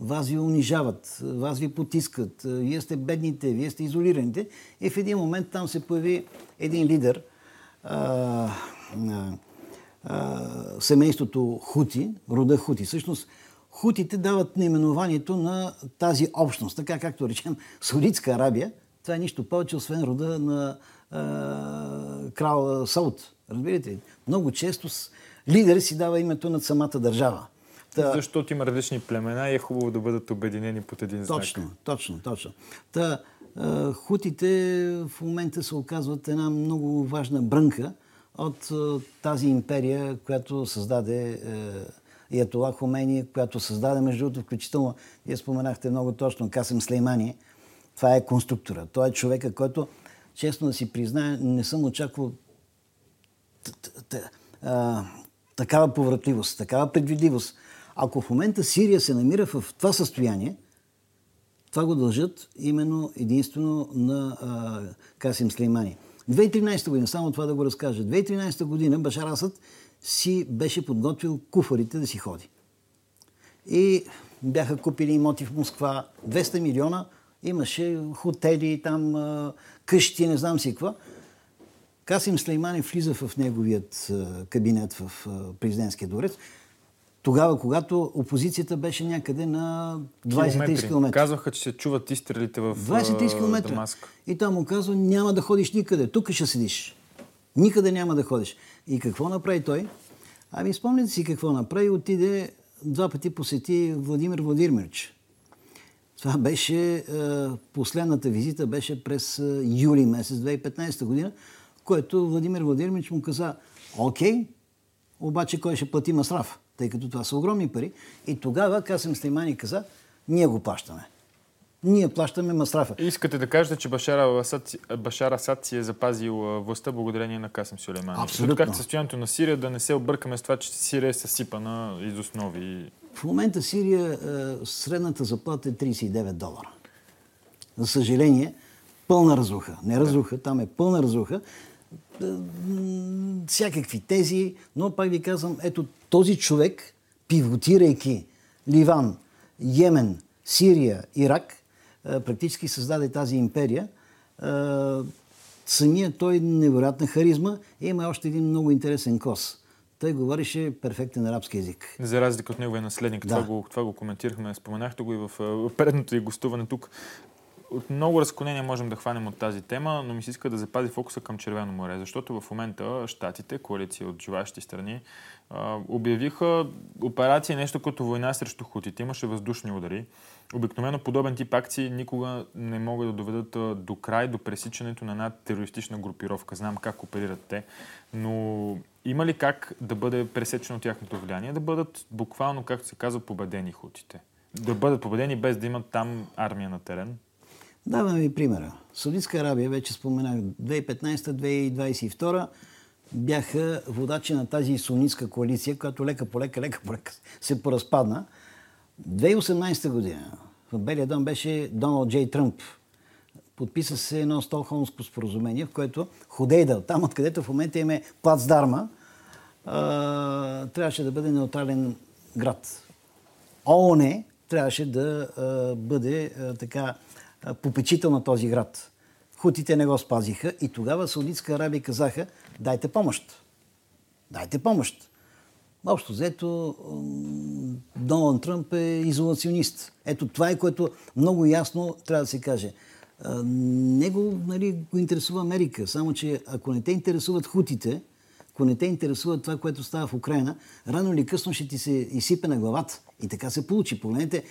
вас ви унижават, вас ви потискат, вие сте бедните, вие сте изолираните. И в един момент там се появи един лидер, а, а, а, семейството Хути, рода Хути. Всъщност, Хутите дават наименованието на тази общност, така както речем Саудитска Арабия. Това е нищо повече, освен рода на крал Сауд. Разбирате? Много често лидер си дава името над самата държава. Та... Защото има различни племена и е хубаво да бъдат обединени под един знак. Точно, точно, точно. Та, хутите в момента се оказват една много важна брънка от тази империя, която създаде и Атола Хомени, която създаде, между другото, включително, вие споменахте много точно, Касем Слеймани. Това е конструктора. Той е човека, който честно да си призная, не съм очаквал такава повратливост, такава предвидливост. Ако в момента Сирия се намира в това състояние, това го дължат именно единствено на а, Касим Слеймани. 2013 година, само това да го разкажа, 2013 година Башар Асад си беше подготвил куфарите да си ходи. И бяха купили имоти в Москва, 200 милиона, имаше хотели, там къщи, не знам си какво. Касим Слеймани влиза в неговият кабинет в президентския дворец, тогава, когато опозицията беше някъде на 20-30 км. Казваха, че се чуват изстрелите в 20 км. Дамаск. И там му казва, няма да ходиш никъде, тук ще седиш. Никъде няма да ходиш. И какво направи той? Ами спомняте си какво направи. Отиде, два пъти посети Владимир Владимирович. Това беше, последната визита беше през юли месец 2015 година, което Владимир Владимирович му каза, окей, обаче кой ще плати Масраф? Тъй като това са огромни пари. И тогава Касем Слеймани каза, ние го плащаме. Ние плащаме Масрафа. Искате да кажете, че Башар Асад, Башар Асад си е запазил властта благодарение на Касем Сулеймани. Абсолютно. Както състоянието на Сирия, да не се объркаме с това, че Сирия е съсипана из основи. В момента Сирия средната заплата е 39 долара. За съжаление, пълна разруха. Не разруха, там е пълна разруха. Всякакви тези, но пак ви казвам, ето този човек, пивотирайки Ливан, Йемен, Сирия, Ирак, практически създаде тази империя. Самия той невероятна харизма и има още един много интересен кос. Той говореше перфектен арабски язик. За разлика от неговия наследник. Да. Това, го, това го коментирахме. Споменахте го и в предното ви гостуване тук. От много разклонения можем да хванем от тази тема, но ми се иска да запази фокуса към Червено море, защото в момента щатите, коалиция от желащи страни, обявиха операция нещо като война срещу хутите. Имаше въздушни удари. Обикновено подобен тип акции никога не могат да доведат до край, до пресичането на една терористична групировка. Знам как оперират те, но има ли как да бъде пресечено тяхното влияние, да бъдат буквално, както се казва, победени хутите? Да бъдат победени без да имат там армия на терен? Давам ви примера. Саудитска Арабия, вече споменах, 2015-2022 бяха водачи на тази сунитска коалиция, която лека по лека, лека по лека се поразпадна. 2018 година в Белия дом беше Доналд Джей Тръмп. Подписа се едно Столхолмско споразумение, в което Ходейда, там откъдето в момента има плацдарма, трябваше да бъде неутрален град. ООН трябваше да бъде така попечител на този град. Хутите не го спазиха и тогава Саудитска Арабия казаха, дайте помощ. Дайте помощ. Общо взето, Доналд Тръмп е изолационист. Ето това е което много ясно трябва да се каже. Него нали, го интересува Америка, само че ако не те интересуват хутите, ако не те интересува това, което става в Украина, рано или късно ще ти се изсипе на главата. И така се получи. Погледнете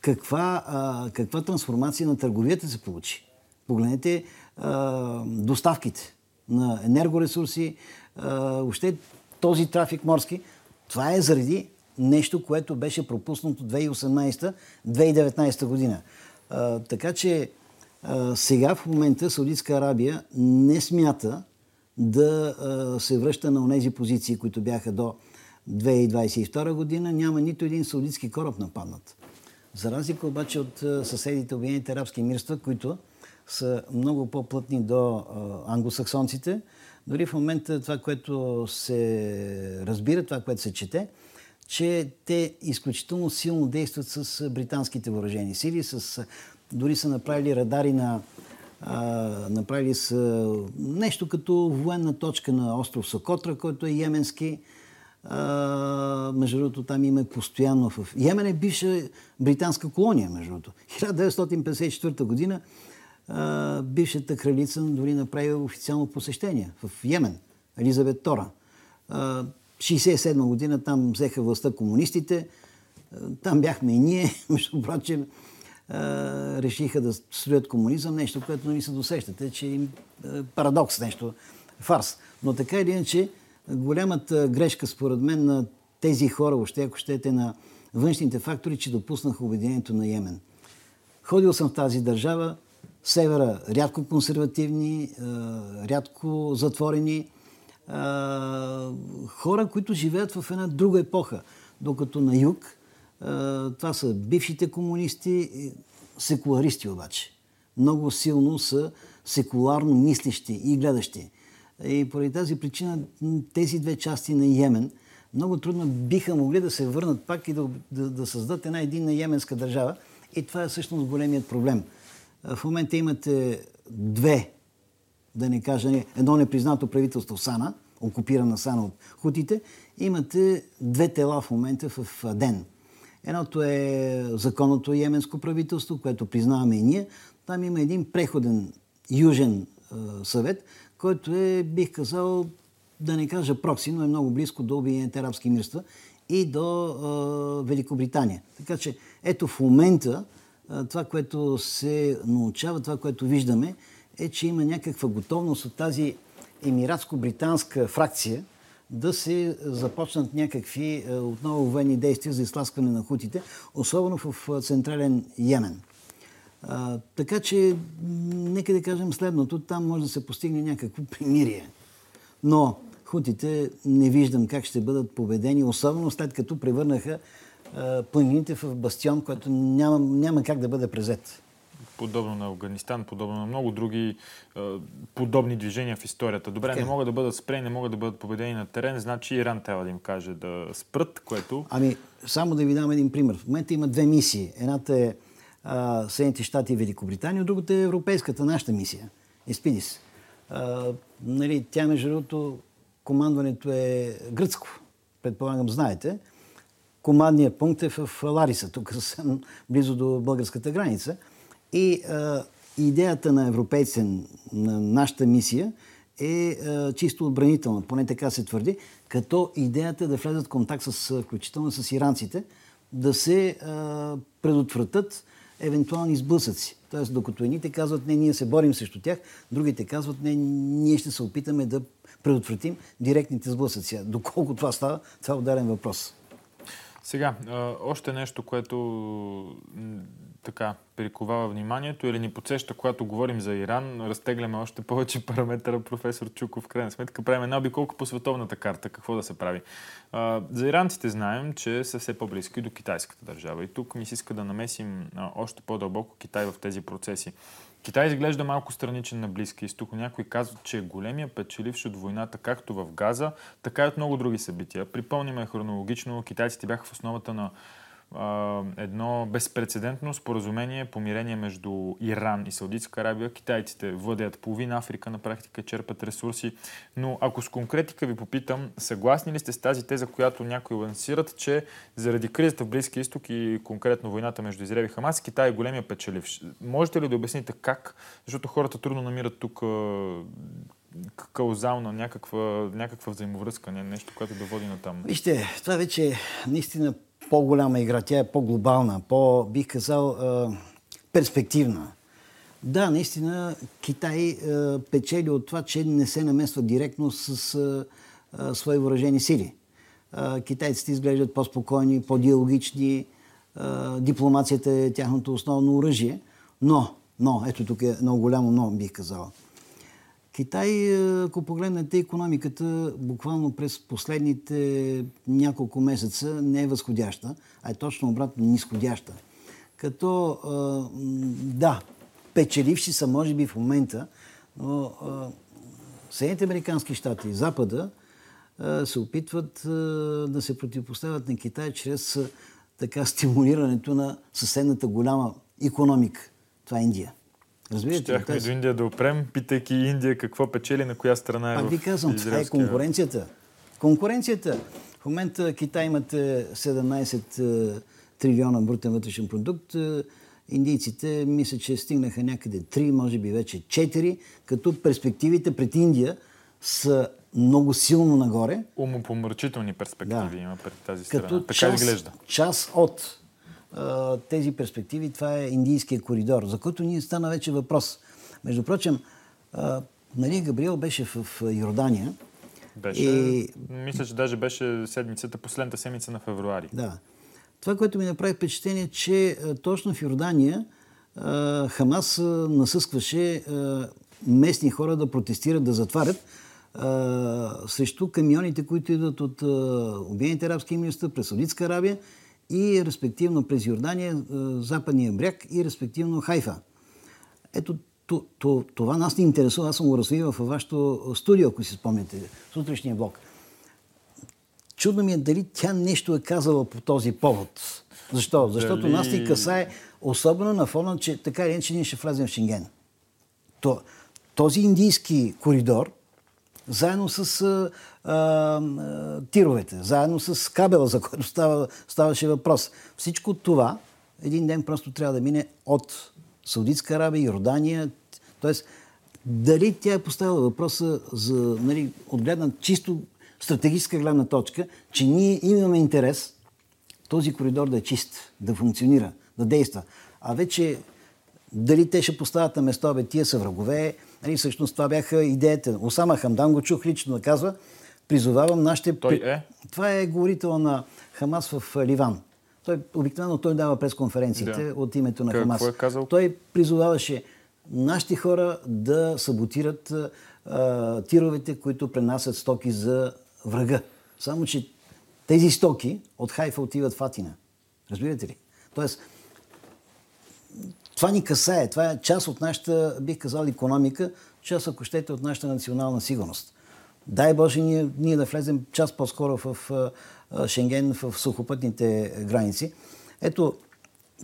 каква, а, каква трансформация на търговията се получи. Погледнете а, доставките на енергоресурси, а, въобще този трафик морски. Това е заради нещо, което беше пропуснато 2018-2019 година. А, така че сега в момента Саудитска Арабия не смята да се връща на тези позиции, които бяха до 2022 година. Няма нито един саудитски кораб нападнат. За разлика обаче от съседите Обединените арабски мирства, които са много по-плътни до англосаксонците, дори в момента това, което се разбира, това, което се чете, че те изключително силно действат с британските въоръжени сили, с, дори са направили радари на а, направили са нещо като военна точка на остров Сокотра, който е йеменски. А, между другото, там има постоянно в... Йемен е бивша британска колония, между другото. 1954 година а, бившата кралица дори направи официално посещение в Йемен, Елизабет Тора. А, 67 година там взеха властта комунистите, там бяхме и ние, между прочим, решиха да строят комунизъм, нещо, което не се досещате, че им парадокс, нещо, фарс. Но така или иначе, голямата грешка, според мен, на тези хора, още ако щете, на външните фактори, че допуснаха обединението на Йемен. Ходил съм в тази държава, севера рядко консервативни, рядко затворени, хора, които живеят в една друга епоха. Докато на юг Това са бившите комунисти, секуларисти обаче. Много силно са секуларно мислещи и гледащи. И поради тази причина тези две части на Йемен много трудно биха могли да се върнат пак и да, да, да създадат една единна йеменска държава. И това е всъщност големият проблем. В момента имате две, да не кажа, едно непризнато правителство Сана, окупирана Сана от хутите, имате две тела в момента в ден. Едното е законното йеменско правителство, което признаваме и ние. Там има един преходен южен съвет, който е, бих казал, да не кажа прокси, но е много близко до Обединените арабски мирства и до е, Великобритания. Така че ето в момента е, това, което се научава, това, което виждаме, е, че има някаква готовност от тази емиратско-британска фракция да се започнат някакви е, отново военни действия за изтласкване на хутите, особено в централен Йемен. А, така че, нека да кажем следното, там може да се постигне някакво примирие. Но хутите не виждам как ще бъдат победени, особено след като превърнаха планините в бастион, който няма, няма как да бъде презет. Подобно на Афганистан, подобно на много други подобни движения в историята. Добре, okay. не могат да бъдат спрени, не могат да бъдат победени на терен, значи Иран трябва да им каже да спрат, което... Ами, само да ви дам един пример. В момента има две мисии. Едната е Съединените щати и Великобритания, другата е европейската, нашата мисия. Еспидис. нали, тя, между другото, командването е гръцко. Предполагам, знаете. Командният пункт е в Лариса, тук съвсем близо до българската граница. И а, идеята на европейците, на нашата мисия, е а, чисто отбранителна, поне така се твърди, като идеята е да влезат в контакт с, включително с иранците, да се а, предотвратят евентуални сблъсъци. Тоест, докато едните казват, не, ние се борим срещу тях, другите казват, не, ние ще се опитаме да предотвратим директните сблъсъци. Доколко това става, това е ударен въпрос. Сега, още нещо, което така приковава вниманието или ни подсеща, когато говорим за Иран, разтегляме още повече параметъра професор Чуков. В крайна сметка правим една обиколка по световната карта. Какво да се прави? За иранците знаем, че са все по-близки до китайската държава. И тук ми се иска да намесим още по-дълбоко Китай в тези процеси. Китай изглежда малко страничен на Близки изток. Някои казват, че е големия печеливш от войната както в Газа, така и от много други събития. Припомниме хронологично, китайците бяха в основата на едно безпредседентно споразумение, помирение между Иран и Саудитска Арабия. Китайците владеят половина Африка, на практика черпат ресурси. Но ако с конкретика ви попитам, съгласни ли сте с тази теза, която някои лансират, че заради кризата в Близкия изток и конкретно войната между Израел и Хамас, Китай е големия печеливш? Можете ли да обясните как? Защото хората трудно намират тук каузална, някаква, някаква взаимовръзка, нещо, което да води на там. Вижте, това вече наистина по-голяма игра, тя е по-глобална, по, бих казал, перспективна. Да, наистина Китай печели от това, че не се намесва директно с свои въоръжени сили. Китайците изглеждат по-спокойни, по-диалогични, дипломацията е тяхното основно оръжие, но, но, ето тук е много голямо но, бих казал. Китай, е, ако погледнете економиката, буквално през последните няколко месеца не е възходяща, а е точно обратно нисходяща. Като, е, да, печеливши са, може би, в момента, но е, Съединените Американски щати и Запада се опитват да се противопоставят на Китай чрез така стимулирането на съседната голяма економика. Това е Индия. Разбирате, Щяхме тази... до Индия да опрем, питайки Индия какво печели, на коя страна е Пак ви казвам, това е конкуренцията. Конкуренцията. В момента Китай имате 17 е, трилиона брутен вътрешен продукт. Е, индийците мисля, че стигнаха някъде 3, може би вече 4, като перспективите пред Индия са много силно нагоре. Умопомрачителни перспективи да. има пред тази страна. Като така част, изглежда. Част от тези перспективи, това е Индийския коридор, за който ни стана вече въпрос. Между прочим, Мария Габриел беше в Йордания. Беше, и... Мисля, че даже беше седмицата, последната седмица на февруари. Да. Това, което ми направи впечатление, че точно в Йордания Хамас насъскваше местни хора да протестират, да затварят срещу камионите, които идват от Обединените арабски емирства през Саудитска Арабия и респективно през Йордания, е, западния бряг и респективно Хайфа. Ето това нас ни интересува. Аз съм го развивал във вашето студио, ако си спомняте, сутрешния блок. Чудно ми е дали тя нещо е казала по този повод. Защо? Защото дали... нас ни касае особено на фона, че така или иначе ние ще влезем в Шенген. То, този индийски коридор, заедно с а, а, тировете, заедно с кабела, за който става, ставаше въпрос. Всичко това един ден просто трябва да мине от Саудитска Арабия, Йордания. Тоест, дали тя е поставила въпроса за, нали, от гледна чисто стратегическа гледна точка, че ние имаме интерес този коридор да е чист, да функционира, да действа. А вече дали те ще поставят на место, бе, тия са врагове, нали, всъщност това бяха идеята. Осама Хамдан го чух лично да казва, призовавам нашите... Той е? Това е говорител на Хамас в Ливан. Той, обикновено той дава пресконференциите да. от името на Хамас. Какво е казал? Той призоваваше нашите хора да саботират а, тировете, които пренасят стоки за врага. Само, че тези стоки от Хайфа отиват в Атина. Разбирате ли? Тоест, това ни касае. Това е част от нашата, бих казал, економика, част, ако щете, от нашата национална сигурност. Дай Боже, ние, ние да влезем част по-скоро в Шенген, в сухопътните граници. Ето,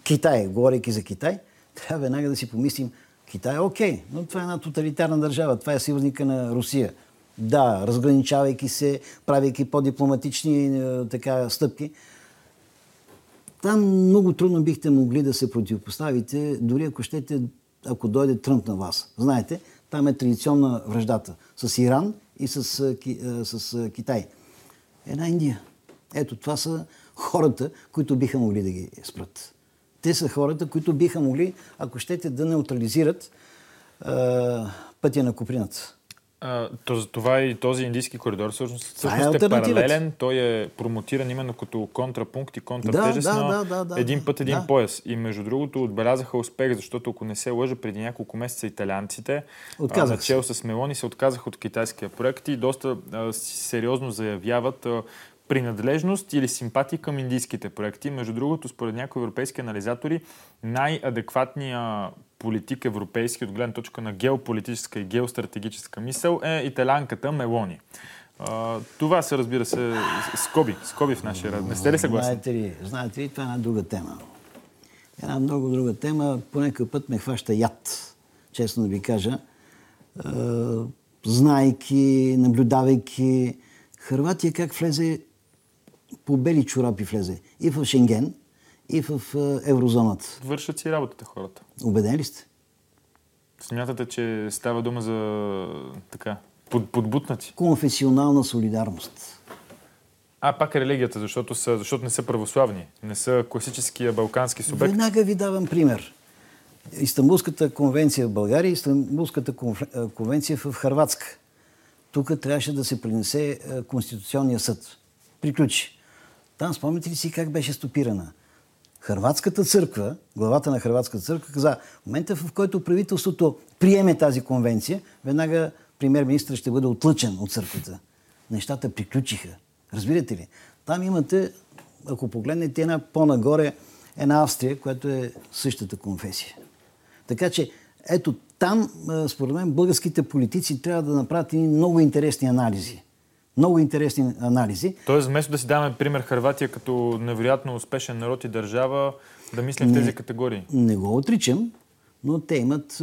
Китай, говорейки за Китай, трябва веднага да си помислим, Китай е окей, но това е една тоталитарна държава, това е съюзника на Русия. Да, разграничавайки се, правейки по-дипломатични така, стъпки. Там много трудно бихте могли да се противопоставите, дори ако щете, ако дойде Тръмп на вас. Знаете, там е традиционна връждата с Иран и с, е, е, с Китай. Една Индия. Ето, това са хората, които биха могли да ги спрат. Те са хората, които биха могли, ако щете, да неутрализират пътя на Куприната. А, това и този индийски коридор всъщност, е всъщност е, е паралелен. Той е промотиран именно като контрапункт и контратежест да, да, да, да, един път, един да. пояс. И между другото отбелязаха успех, защото ако не се лъжа, преди няколко месеца италианците, начал с Мелони, се отказаха от китайския проект и доста а, сериозно заявяват а, принадлежност или симпатия към индийските проекти. Между другото, според някои европейски анализатори, най-адекватният политик европейски от гледна точка на геополитическа и геостратегическа мисъл е италянката Мелони. това се разбира се скоби, скоби в нашия ред. Не сте ли съгласни? Знаете ли, знаете ли, това е една друга тема. Една много друга тема. По някакъв път ме хваща яд, честно да ви кажа. знайки, наблюдавайки Хрватия как влезе по бели чорапи влезе и в Шенген, и в еврозоната. Вършат си работата хората. Убеден ли сте? Смятате, че става дума за така, под, подбутнати? Конфесионална солидарност. А, пак е религията, защото, са, защото не са православни, не са класическия балкански субект. Веднага ви давам пример. Истанбулската конвенция в България и Истанбулската конвенция в Харватска. Тук трябваше да се принесе Конституционния съд. Приключи. Там спомняте ли си как беше стопирана? Хрватската църква, главата на Хрватската църква каза, в момента в който правителството приеме тази конвенция, веднага премьер-министр ще бъде отлъчен от църквата. Нещата приключиха. Разбирате ли? Там имате, ако погледнете една по-нагоре, една Австрия, която е същата конфесия. Така че, ето там, според мен, българските политици трябва да направят много интересни анализи много интересни анализи. Тоест, вместо да си даваме пример Харватия като невероятно успешен народ и държава, да мислим не, в тези категории. Не го отричам, но те имат,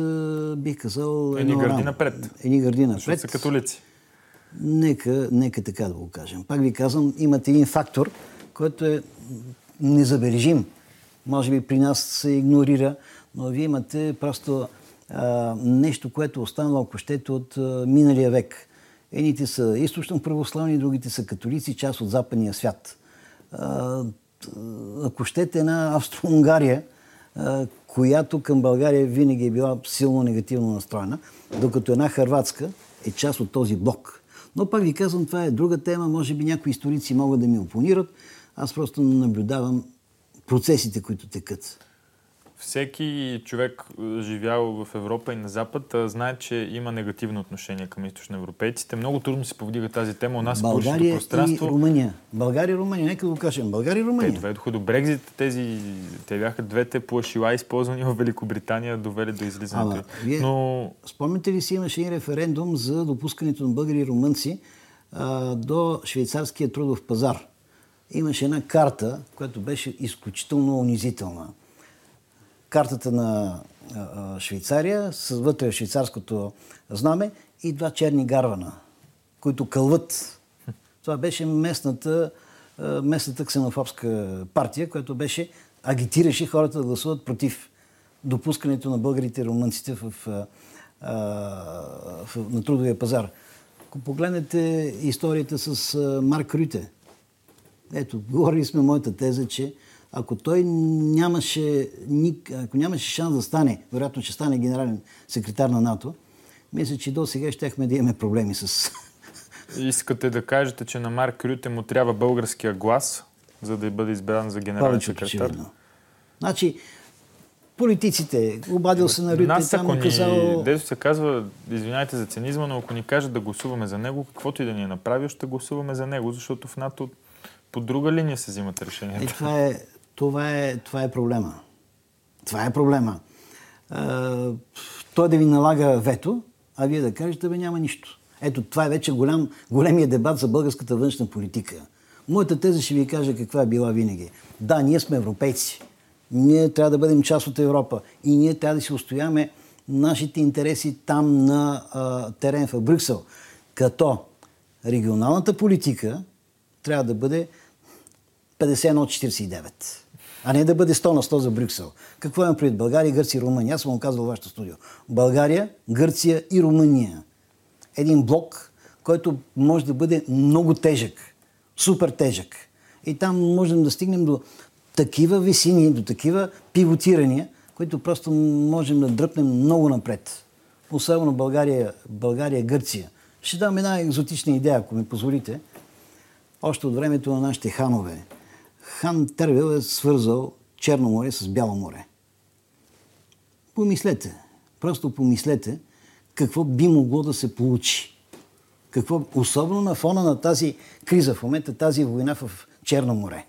бих казал... Едни гърди напред. Едни гърди напред. Защото са католици. Нека, нека така да го кажем. Пак ви казвам, имат един фактор, който е незабележим. Може би при нас се игнорира, но вие имате просто а, нещо, което е останало, ако щете, от а, миналия век Едните са източно православни, другите са католици, част от западния свят. Ако щете една Австро-Унгария, която към България винаги е била силно негативно настроена, докато една Харватска е част от този блок. Но пак ви казвам, това е друга тема. Може би някои историци могат да ми опонират. Аз просто наблюдавам процесите, които текат. Всеки човек, живял в Европа и на Запад, знае, че има негативно отношение към източноевропейците. Много трудно се повдига тази тема у нас България в пространство. и Румъния. България и Румъния, нека го кажем. България и Румъния. Те доведоха до Брекзит. Тези, те бяха двете плашила, използвани в Великобритания, довели до излизането. Ама, вие, Но... Спомняте ли си, имаше и референдум за допускането на българи и румънци а, до швейцарския трудов пазар. Имаше една карта, която беше изключително унизителна картата на Швейцария, с вътре швейцарското знаме и два черни гарвана, които кълват. Това беше местната, местната ксенофобска партия, която беше агитираше хората да гласуват против допускането на българите и румънците в, в, в, на трудовия пазар. Ако погледнете историята с Марк Рюте, ето, говорили сме моята теза, че ако той нямаше, ако нямаше шанс да стане, вероятно ще стане генерален секретар на НАТО, мисля, че до сега щяхме да имаме проблеми с... Искате да кажете, че на Марк Рюте му трябва българския глас, за да бъде избран за генерален секретар? Очевидно. Значи, политиците, обадил се на Рюте, Нас, там е казал... Дето се казва, извинявайте за цинизма, но ако ни кажат да гласуваме за него, каквото и да ни е направил, ще гласуваме за него, защото в НАТО по друга линия се взимат решенията. Е, това е това е, това е проблема. Това е проблема. А, той да ви налага вето, а вие да кажете, бе няма нищо. Ето, това е вече голям, големия дебат за българската външна политика. Моята теза ще ви кажа каква е била винаги. Да, ние сме европейци. Ние трябва да бъдем част от Европа. И ние трябва да си устояваме нашите интереси там на а, терен в Брюксел. Като регионалната политика трябва да бъде 51-49 а не да бъде 100 на 100 за Брюксел. Какво имам пред България, Гърция и Румъния? Аз съм го казал в вашето студио. България, Гърция и Румъния. Един блок, който може да бъде много тежък. Супер тежък. И там можем да стигнем до такива висини, до такива пивотирания, които просто можем да дръпнем много напред. Особено България, България Гърция. Ще дам една екзотична идея, ако ми позволите. Още от времето на нашите ханове хан Тервел е свързал Черно море с Бяло море. Помислете, просто помислете какво би могло да се получи. Какво, особено на фона на тази криза в момента, тази война в Черно море.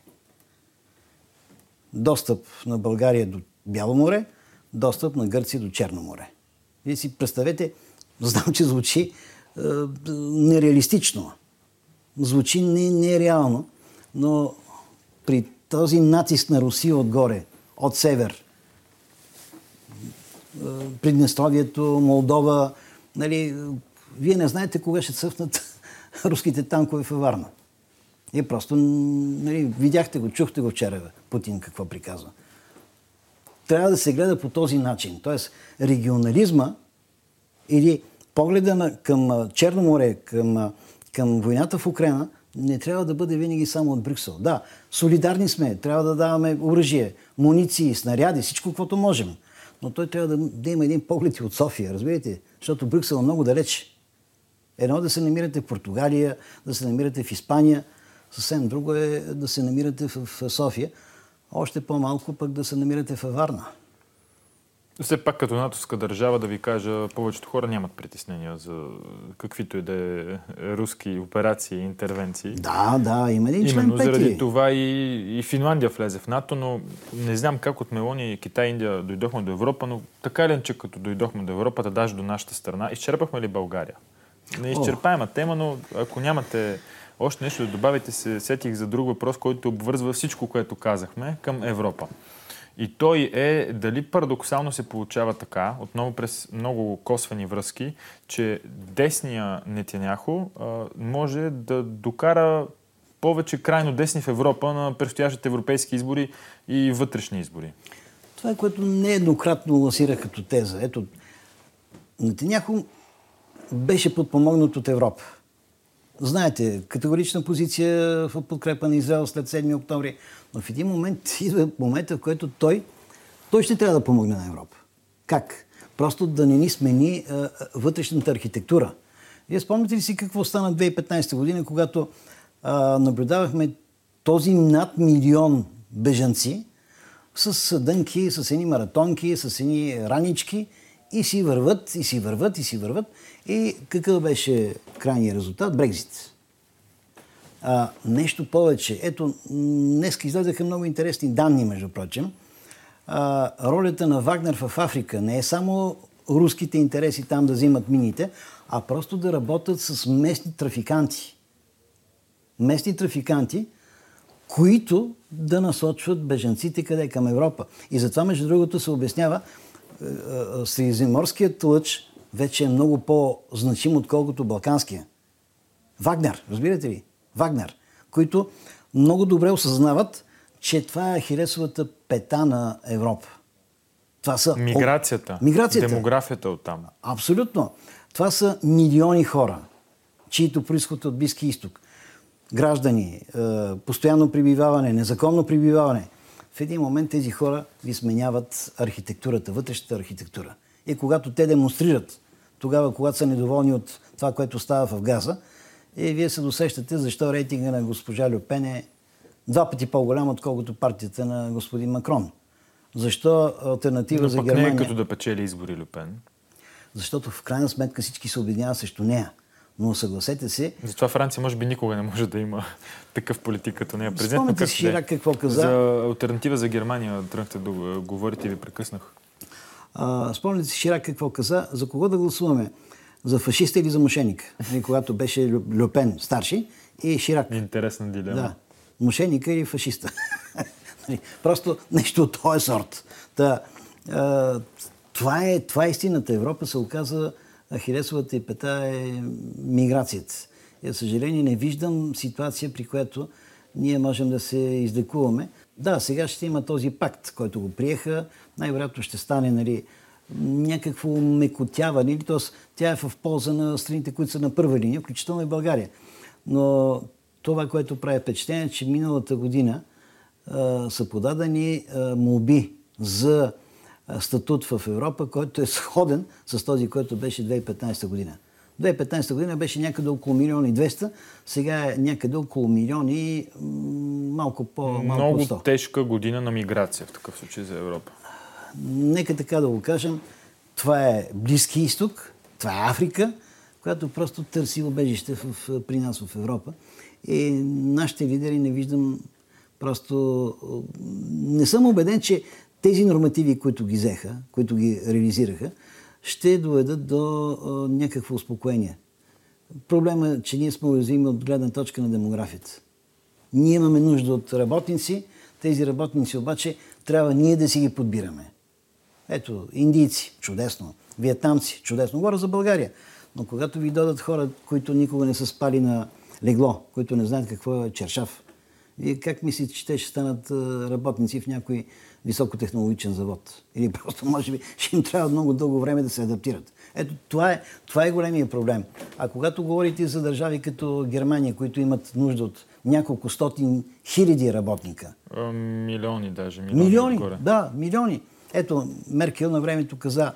Достъп на България до Бяло море, достъп на Гърция до Черно море. Вие си представете, знам, че звучи е, нереалистично. Звучи нереално, но при този натиск на Русия отгоре, от север, е, Приднестровието, Молдова, нали, вие не знаете кога ще цъфнат руските танкове във Варна. И просто, нали, видяхте го, чухте го вчера, Путин какво приказва. Трябва да се гледа по този начин. Тоест, регионализма или погледа на, към Черно море, към, към войната в Украина – не трябва да бъде винаги само от Брюксел. Да, солидарни сме, трябва да даваме оръжие, муниции, снаряди, всичко, каквото можем. Но той трябва да, да има един поглед и от София, разбирате? Защото Брюксел е много далеч. Едно да се намирате в Португалия, да се намирате в Испания, съвсем друго е да се намирате в София, още по-малко пък да се намирате във Варна. Все пак като натовска държава да ви кажа, повечето хора нямат притеснения за каквито и да е руски операции и интервенции. Да, да, има член Именно заради това и, и Финландия влезе в НАТО, но не знам как от Мелония и Китай и Индия дойдохме до Европа, но така ли, че като дойдохме до Европа, да даже до нашата страна, изчерпахме ли България? Не изчерпаема тема, но ако нямате още нещо да добавите, се сетих за друг въпрос, който обвързва всичко, което казахме към Европа. И той е дали парадоксално се получава така, отново през много косвени връзки, че десния Нетяняхо може да докара повече крайно десни в Европа на предстоящите европейски избори и вътрешни избори. Това е което нееднократно лансирах като теза. Ето, Нетяняхо беше подпомогнат от Европа. Знаете, категорична позиция в подкрепа на Израел след 7 октомври. Но в един момент идва момента, в който той, той ще трябва да помогне на Европа. Как? Просто да не ни смени а, вътрешната архитектура. Вие спомняте ли си какво стана 2015 година, когато а, наблюдавахме този над милион бежанци с дънки, с едни маратонки, с едни ранички и си върват, и си върват, и си върват. И какъв беше крайният резултат? Брекзит. А, нещо повече. Ето, днес излезаха много интересни данни, между прочим. А, ролята на Вагнер в Африка не е само руските интереси там да взимат мините, а просто да работят с местни трафиканти. Местни трафиканти, които да насочват беженците къде? Към Европа. И затова, между другото, се обяснява, средиземноморският лъч вече е много по-значим, отколкото балканския. Вагнер, разбирате ли? Вагнер, които много добре осъзнават, че това е хиресовата пета на Европа. Това са... Миграцията. Миграцията. Демографията от там. Абсолютно. Това са милиони хора, чието происход от Близки изток. Граждани, е, постоянно прибиваване, незаконно прибиваване. В един момент тези хора ви сменяват архитектурата, вътрешната архитектура. И когато те демонстрират, тогава, когато са недоволни от това, което става в Газа, и вие се досещате защо рейтинга на госпожа Люпен е два пъти по-голям, отколкото партията на господин Макрон. Защо альтернатива Но за Германия? не е като да печели избори Люпен. Защото в крайна сметка всички се обединяват срещу нея. Но съгласете се... Затова Франция може би никога не може да има такъв политик като нея. Президент, Спомняте си Ширак какво каза? За альтернатива за Германия тръгнахте да говорите и ви прекъснах. А, спомняте си Ширак какво каза? За кого да гласуваме? За фашиста или за мошеника? Нали, когато беше Люпен старши и Ширак. Интересна дилема. Да. Мошеника или фашиста. Нали, просто нещо от този сорт. Та, а, това, е, това е истината. Европа се оказа Ахилесовата и пета е миграцията. И, за съжаление, не виждам ситуация, при която ние можем да се издекуваме. Да, сега ще има този пакт, който го приеха. Най-вероятно ще стане нали, някакво мекотяване. Т.е. тя е в полза на страните, които са на първа линия, включително и България. Но това, което прави впечатление, че миналата година а, са подадени а, молби за статут в Европа, който е сходен с този, който беше 2015 година. 2015 година беше някъде около милион и 200, сега е някъде около милион и малко по малко Много 100. тежка година на миграция в такъв случай за Европа. Нека така да го кажем, това е Близки изток, това е Африка, която просто търси убежище в, при нас в Европа. И нашите лидери не виждам просто... Не съм убеден, че тези нормативи, които ги взеха, които ги реализираха, ще доведат до а, някакво успокоение. Проблема е, че ние сме уязвими от гледна точка на демографията. Ние имаме нужда от работници, тези работници обаче трябва ние да си ги подбираме. Ето, индийци, чудесно. Виетнамци, чудесно. Говоря за България. Но когато ви додат хора, които никога не са спали на легло, които не знаят какво е чершав, вие как мислите, че те ще станат работници в някой високотехнологичен завод? Или просто, може би, ще им трябва много дълго време да се адаптират. Ето, това е, това е големия проблем. А когато говорите за държави като Германия, които имат нужда от няколко стотин хиляди работника. Милиони даже. Милиони, Милиони, отгоре. да, милиони. Ето, Меркел на времето каза,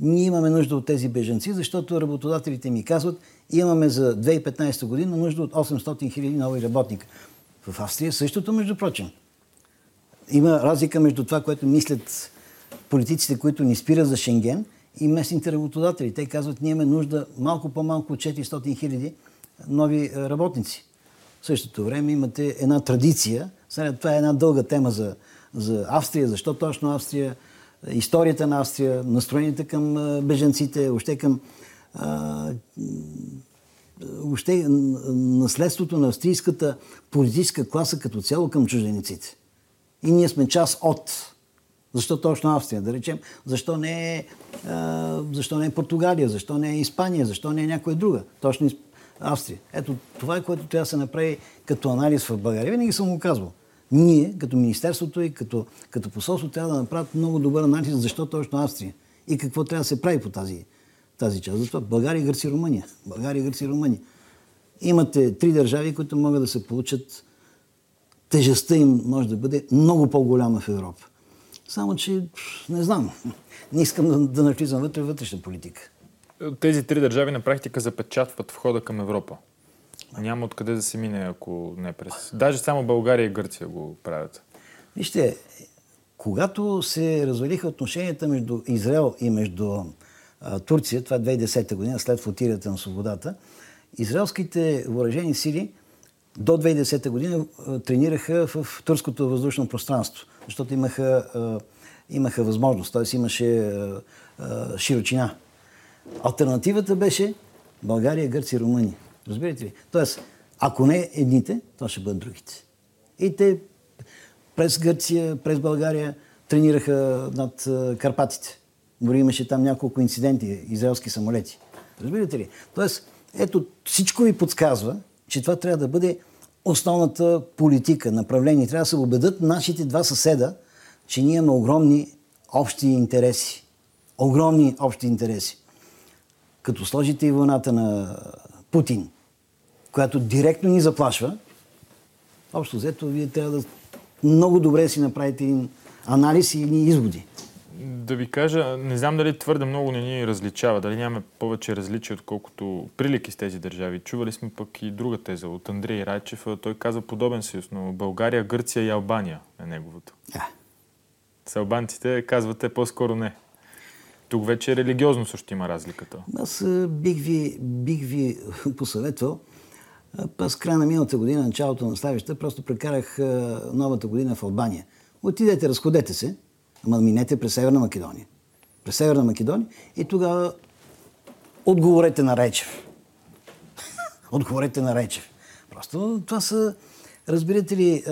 ние имаме нужда от тези беженци, защото работодателите ми казват, имаме за 2015 година нужда от 800 хиляди нови работника. В Австрия същото, между прочим. Има разлика между това, което мислят политиците, които ни спират за Шенген и местните работодатели. Те казват, ние имаме нужда малко по-малко от 400 хиляди нови е, работници. В същото време имате една традиция. Това е една дълга тема за, за Австрия. Защо точно Австрия? Историята на Австрия, настроенията към е, беженците, още към а, въобще наследството на австрийската политическа класа като цяло към чуждениците. И ние сме част от. Защо точно Австрия, да речем? Защо не е, защо не е Португалия? Защо не е Испания? Защо не е някоя друга? Точно Австрия. Ето, това е което трябва да се направи като анализ в България. Винаги съм го казвал. Ние, като Министерството и като, като посолство, трябва да направят много добър анализ защо точно Австрия и какво трябва да се прави по тази, тази част. Затова България, Гърция, Румъния. България, Гърция, Румъния. Имате три държави, които могат да се получат. Тежестта им може да бъде много по-голяма в Европа. Само, че не знам. Не искам да, да навлизам вътре вътрешна политика. Тези три държави на практика запечатват входа към Европа. Няма откъде да се мине, ако не през... Даже само България и Гърция го правят. Вижте, Когато се развалиха отношенията между Израел и между Турция, това 2010 година, след флотирията на свободата, израелските въоръжени сили до 2010 година тренираха в турското въздушно пространство, защото имаха, имаха възможност, т.е. имаше широчина. Альтернативата беше България, Гърция, Румъния. Разбирате ли? Тоест, ако не едните, то ще бъдат другите. И те през Гърция, през България тренираха над Карпатите. Дори имаше там няколко инциденти, израелски самолети. Разбирате ли? Тоест, ето всичко ви подсказва, че това трябва да бъде основната политика, направление. Трябва да се убедат нашите два съседа, че ние имаме огромни общи интереси. Огромни общи интереси. Като сложите и войната на Путин, която директно ни заплашва, общо взето вие трябва да много добре си направите един анализ и едни изводи. Да ви кажа, не знам дали твърде много не ни различава, дали нямаме повече различия, отколкото прилики с тези държави. Чували сме пък и друга теза от Андрей Райчев. Той каза подобен съюз, но България, Гърция и Албания е неговото. Да. С албанците казвате по-скоро не. Тук вече религиозно също има разликата. Аз бих ви, бих ви посъветвал аз края на миналата година, началото на следващата, просто прекарах новата година в Албания. Отидете, разходете се, ама минете през Северна Македония. През Северна Македония и тогава отговорете на Речев. отговорете на Речев. Просто това са, разбирате ли,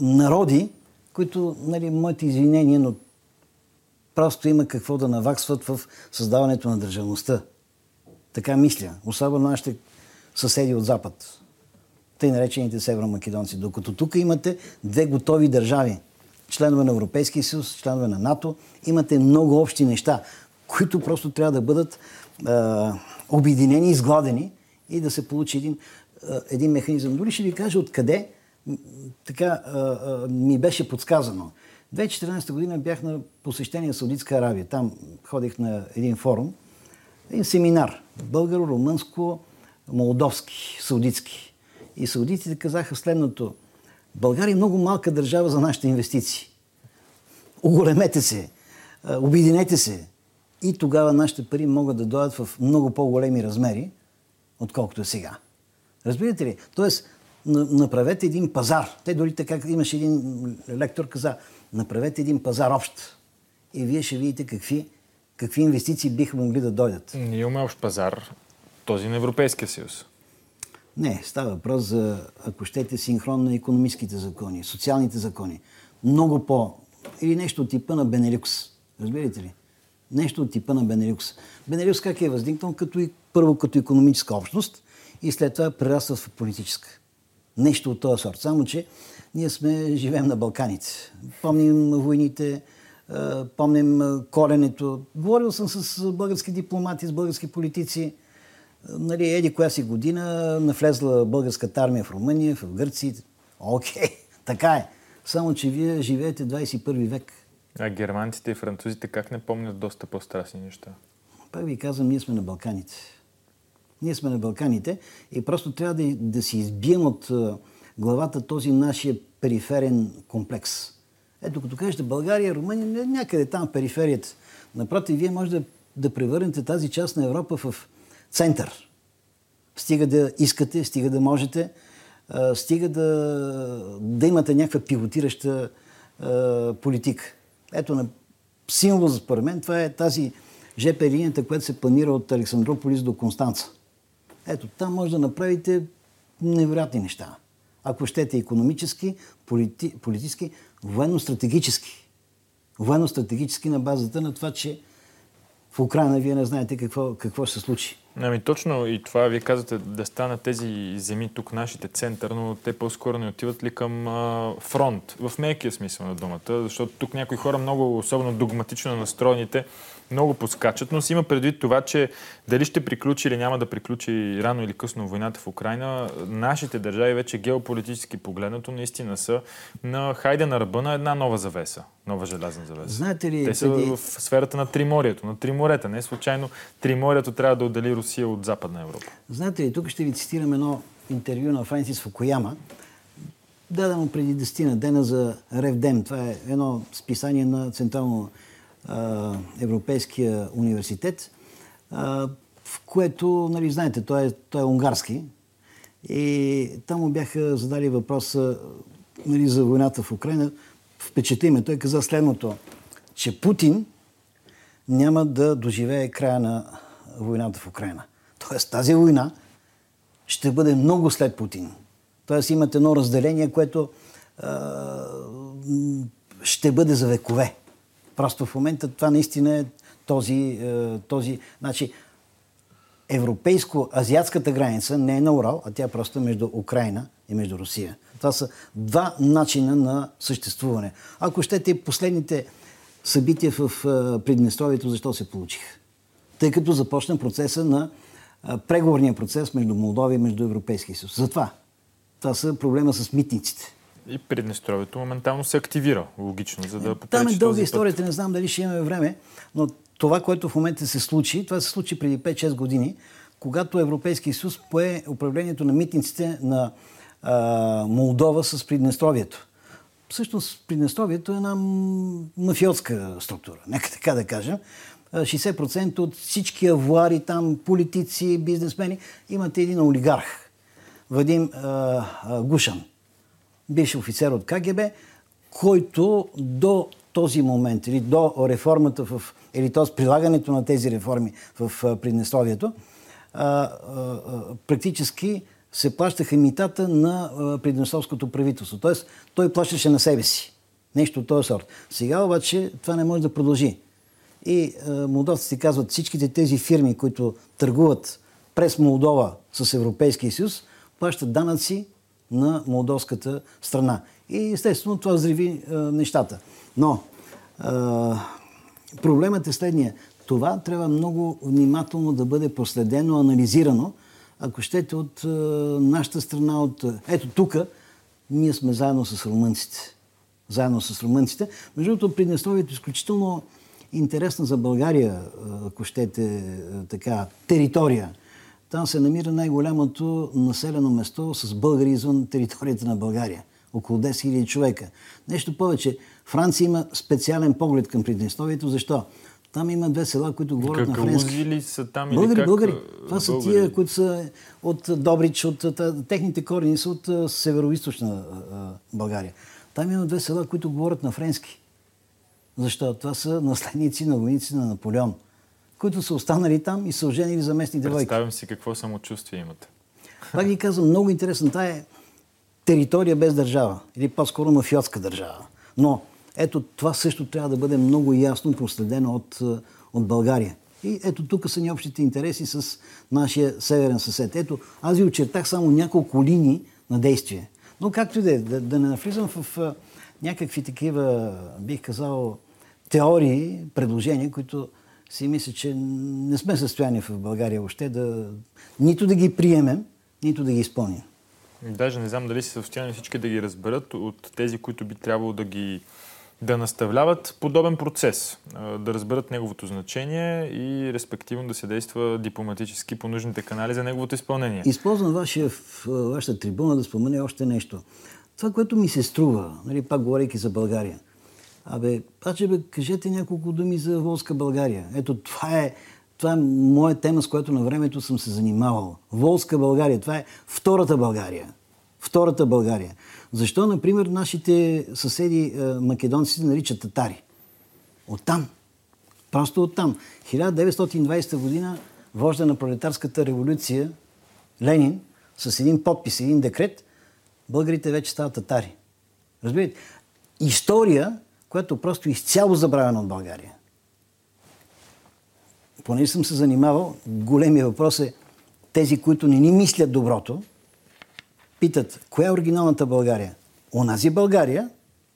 народи, които, нали, моите извинения, но просто има какво да наваксват в създаването на държавността. Така мисля. Особено нашите съседи от Запад. Тъй наречените северомакедонци. Докато тук имате две готови държави. Членове на Европейския съюз, членове на НАТО. Имате много общи неща, които просто трябва да бъдат е, обединени, изгладени и да се получи един, е, един механизъм. Дори ще ви кажа откъде така е, ми беше подсказано. 2014 година бях на посещение в Саудитска Аравия. Там ходих на един форум, един семинар. Българо-румънско молдовски, саудитски. И саудитите казаха следното. България е много малка държава за нашите инвестиции. Оголемете се, обединете се. И тогава нашите пари могат да дойдат в много по-големи размери, отколкото е сега. Разбирате ли? Тоест, направете един пазар. Те дори така имаше един лектор каза, направете един пазар общ. И вие ще видите какви, какви инвестиции биха могли да дойдат. Ние имаме общ пазар този на Европейския съюз. Не, става въпрос за, ако щете, синхрон на економическите закони, социалните закони. Много по... Или нещо от типа на Бенелюкс. Разбирате ли? Нещо от типа на Бенелюкс. Бенелюкс как е възникнал? Като и, първо като економическа общност и след това прераства в политическа. Нещо от този сорт. Само, че ние сме, живеем на Балканите. Помним войните, помним коленето. Говорил съм с български дипломати, с български политици нали, еди коя си година навлезла българската армия в Румъния, в Гърция. Окей, така е. Само, че вие живеете 21 век. А германците и французите как не помнят доста по-страшни неща? Пак ви казвам, ние сме на Балканите. Ние сме на Балканите и просто трябва да, да си избием от главата този нашия периферен комплекс. Ето, като кажете България, Румъния, някъде там периферията. Напротив, вие може да, да превърнете тази част на Европа в център. Стига да искате, стига да можете, стига да, да имате някаква пивотираща политика. Ето на символ за според мен това е тази ЖП линията, която се планира от Александрополис до Констанца. Ето, там може да направите невероятни неща. Ако щете економически, полити, политически, военно-стратегически. Военно-стратегически на базата на това, че в Украина вие не знаете какво, какво се случи. Ами точно и това вие казвате да станат тези земи тук нашите център, но те по-скоро не отиват ли към а, фронт, в мекия смисъл на думата, защото тук някои хора много, особено догматично настроените, много поскачат, но си има предвид това, че дали ще приключи или няма да приключи рано или късно войната в Украина, нашите държави вече геополитически погледнато наистина са на хайде на ръба на една нова завеса, нова желязна завеса. Знаете ли, Те са преди... в сферата на Триморието, на Триморета. Не случайно Триморието трябва да отдели Русия от Западна Европа. Знаете ли, тук ще ви цитирам едно интервю на Франсис Фукуяма. дадено преди 10 на дена за Ревдем. Това е едно списание на Централно а, Европейския университет, а, в което, нали, знаете, той е, той е унгарски. И там му бяха задали въпроса нали, за войната в Украина. Впечатли ме. Той каза следното, че Путин няма да доживее края на войната в Украина. Тоест тази война ще бъде много след Путин. Тоест имат едно разделение, което а, ще бъде за векове. Просто в момента това наистина е този, този значи, европейско-азиатската граница не е на Урал, а тя е просто между Украина и между Русия. Това са два начина на съществуване. Ако щете последните събития в Приднестровието, защо се получиха? Тъй като започна процеса на преговорния процес между Молдова и между Европейския съюз. Затова. Това са проблема с митниците. И Приднестровието моментално се активира, логично, за да попречи Там е дълга историята, не знам дали ще имаме време, но това, което в момента се случи, това се случи преди 5-6 години, когато Европейския съюз пое управлението на митниците на а, Молдова с Приднестровието. Всъщност Приднестровието е една мафиотска структура, нека така да кажем. 60% от всички авуари там, политици, бизнесмени, имат един олигарх. Вадим а, а, Гушан, бивш офицер от КГБ, който до този момент или до реформата в, или т.е. прилагането на тези реформи в Приднестровието, практически се плащаха митата на Приднестровското правителство. Тоест, той плащаше на себе си. Нещо от този сорт. Сега обаче това не може да продължи. И молдовците казват, всичките тези фирми, които търгуват през Молдова с Европейския съюз, плащат данъци на молдовската страна. И естествено това взриви нещата. Но а, проблемът е следния. Това трябва много внимателно да бъде проследено, анализирано. Ако щете от а, нашата страна, от... Ето тук, ние сме заедно с румънците. Заедно с румънците. Между другото, Приднестровието е изключително интересна за България, ако щете така, територия. Там се намира най-голямото населено место с българи извън територията на България. Около 10 000 човека. Нещо повече, Франция има специален поглед към Приднестровието. Защо? Там има две села, които говорят на френски. ли са там българи, или как? Българи. Това са българи. тия, които са от Добрич, от, техните корени са от северо-источна България. Там има две села, които говорят на френски. Защо? Това са наследници на войници на Наполеон, които са останали там и са оженили за местни девойки. Представям си какво самочувствие имате. Пак ви казвам, много интересно. Тая е територия без държава. Или по-скоро мафиотска държава. Но ето това също трябва да бъде много ясно проследено от, от България. И ето тук са ни общите интереси с нашия северен съсед. Ето, аз ви очертах само няколко линии на действие. Но както и да е, да, да не навлизам в а, някакви такива, бих казал, теории, предложения, които си мисля, че не сме състояние в България още да нито да ги приемем, нито да ги изпълним. Даже не знам дали си състояние всички да ги разберат от тези, които би трябвало да ги да наставляват подобен процес, да разберат неговото значение и респективно да се действа дипломатически по нужните канали за неговото изпълнение. Използвам вашия, вашата трибуна да спомена още нещо. Това, което ми се струва, нали, пак говорейки за България. Абе, паче бе, кажете няколко думи за Волска България. Ето, това е, това е моя тема, с която на времето съм се занимавал. Волска България. Това е втората България. Втората България. Защо, например, нашите съседи македонци се наричат татари? Оттам. Просто оттам. 1920 година вожда на пролетарската революция Ленин с един подпис, един декрет, българите вече стават татари. Разбирате? История, която просто изцяло забравена от България. Поне съм се занимавал, големия въпрос е тези, които не ни мислят доброто, питат, коя е оригиналната България? Онази България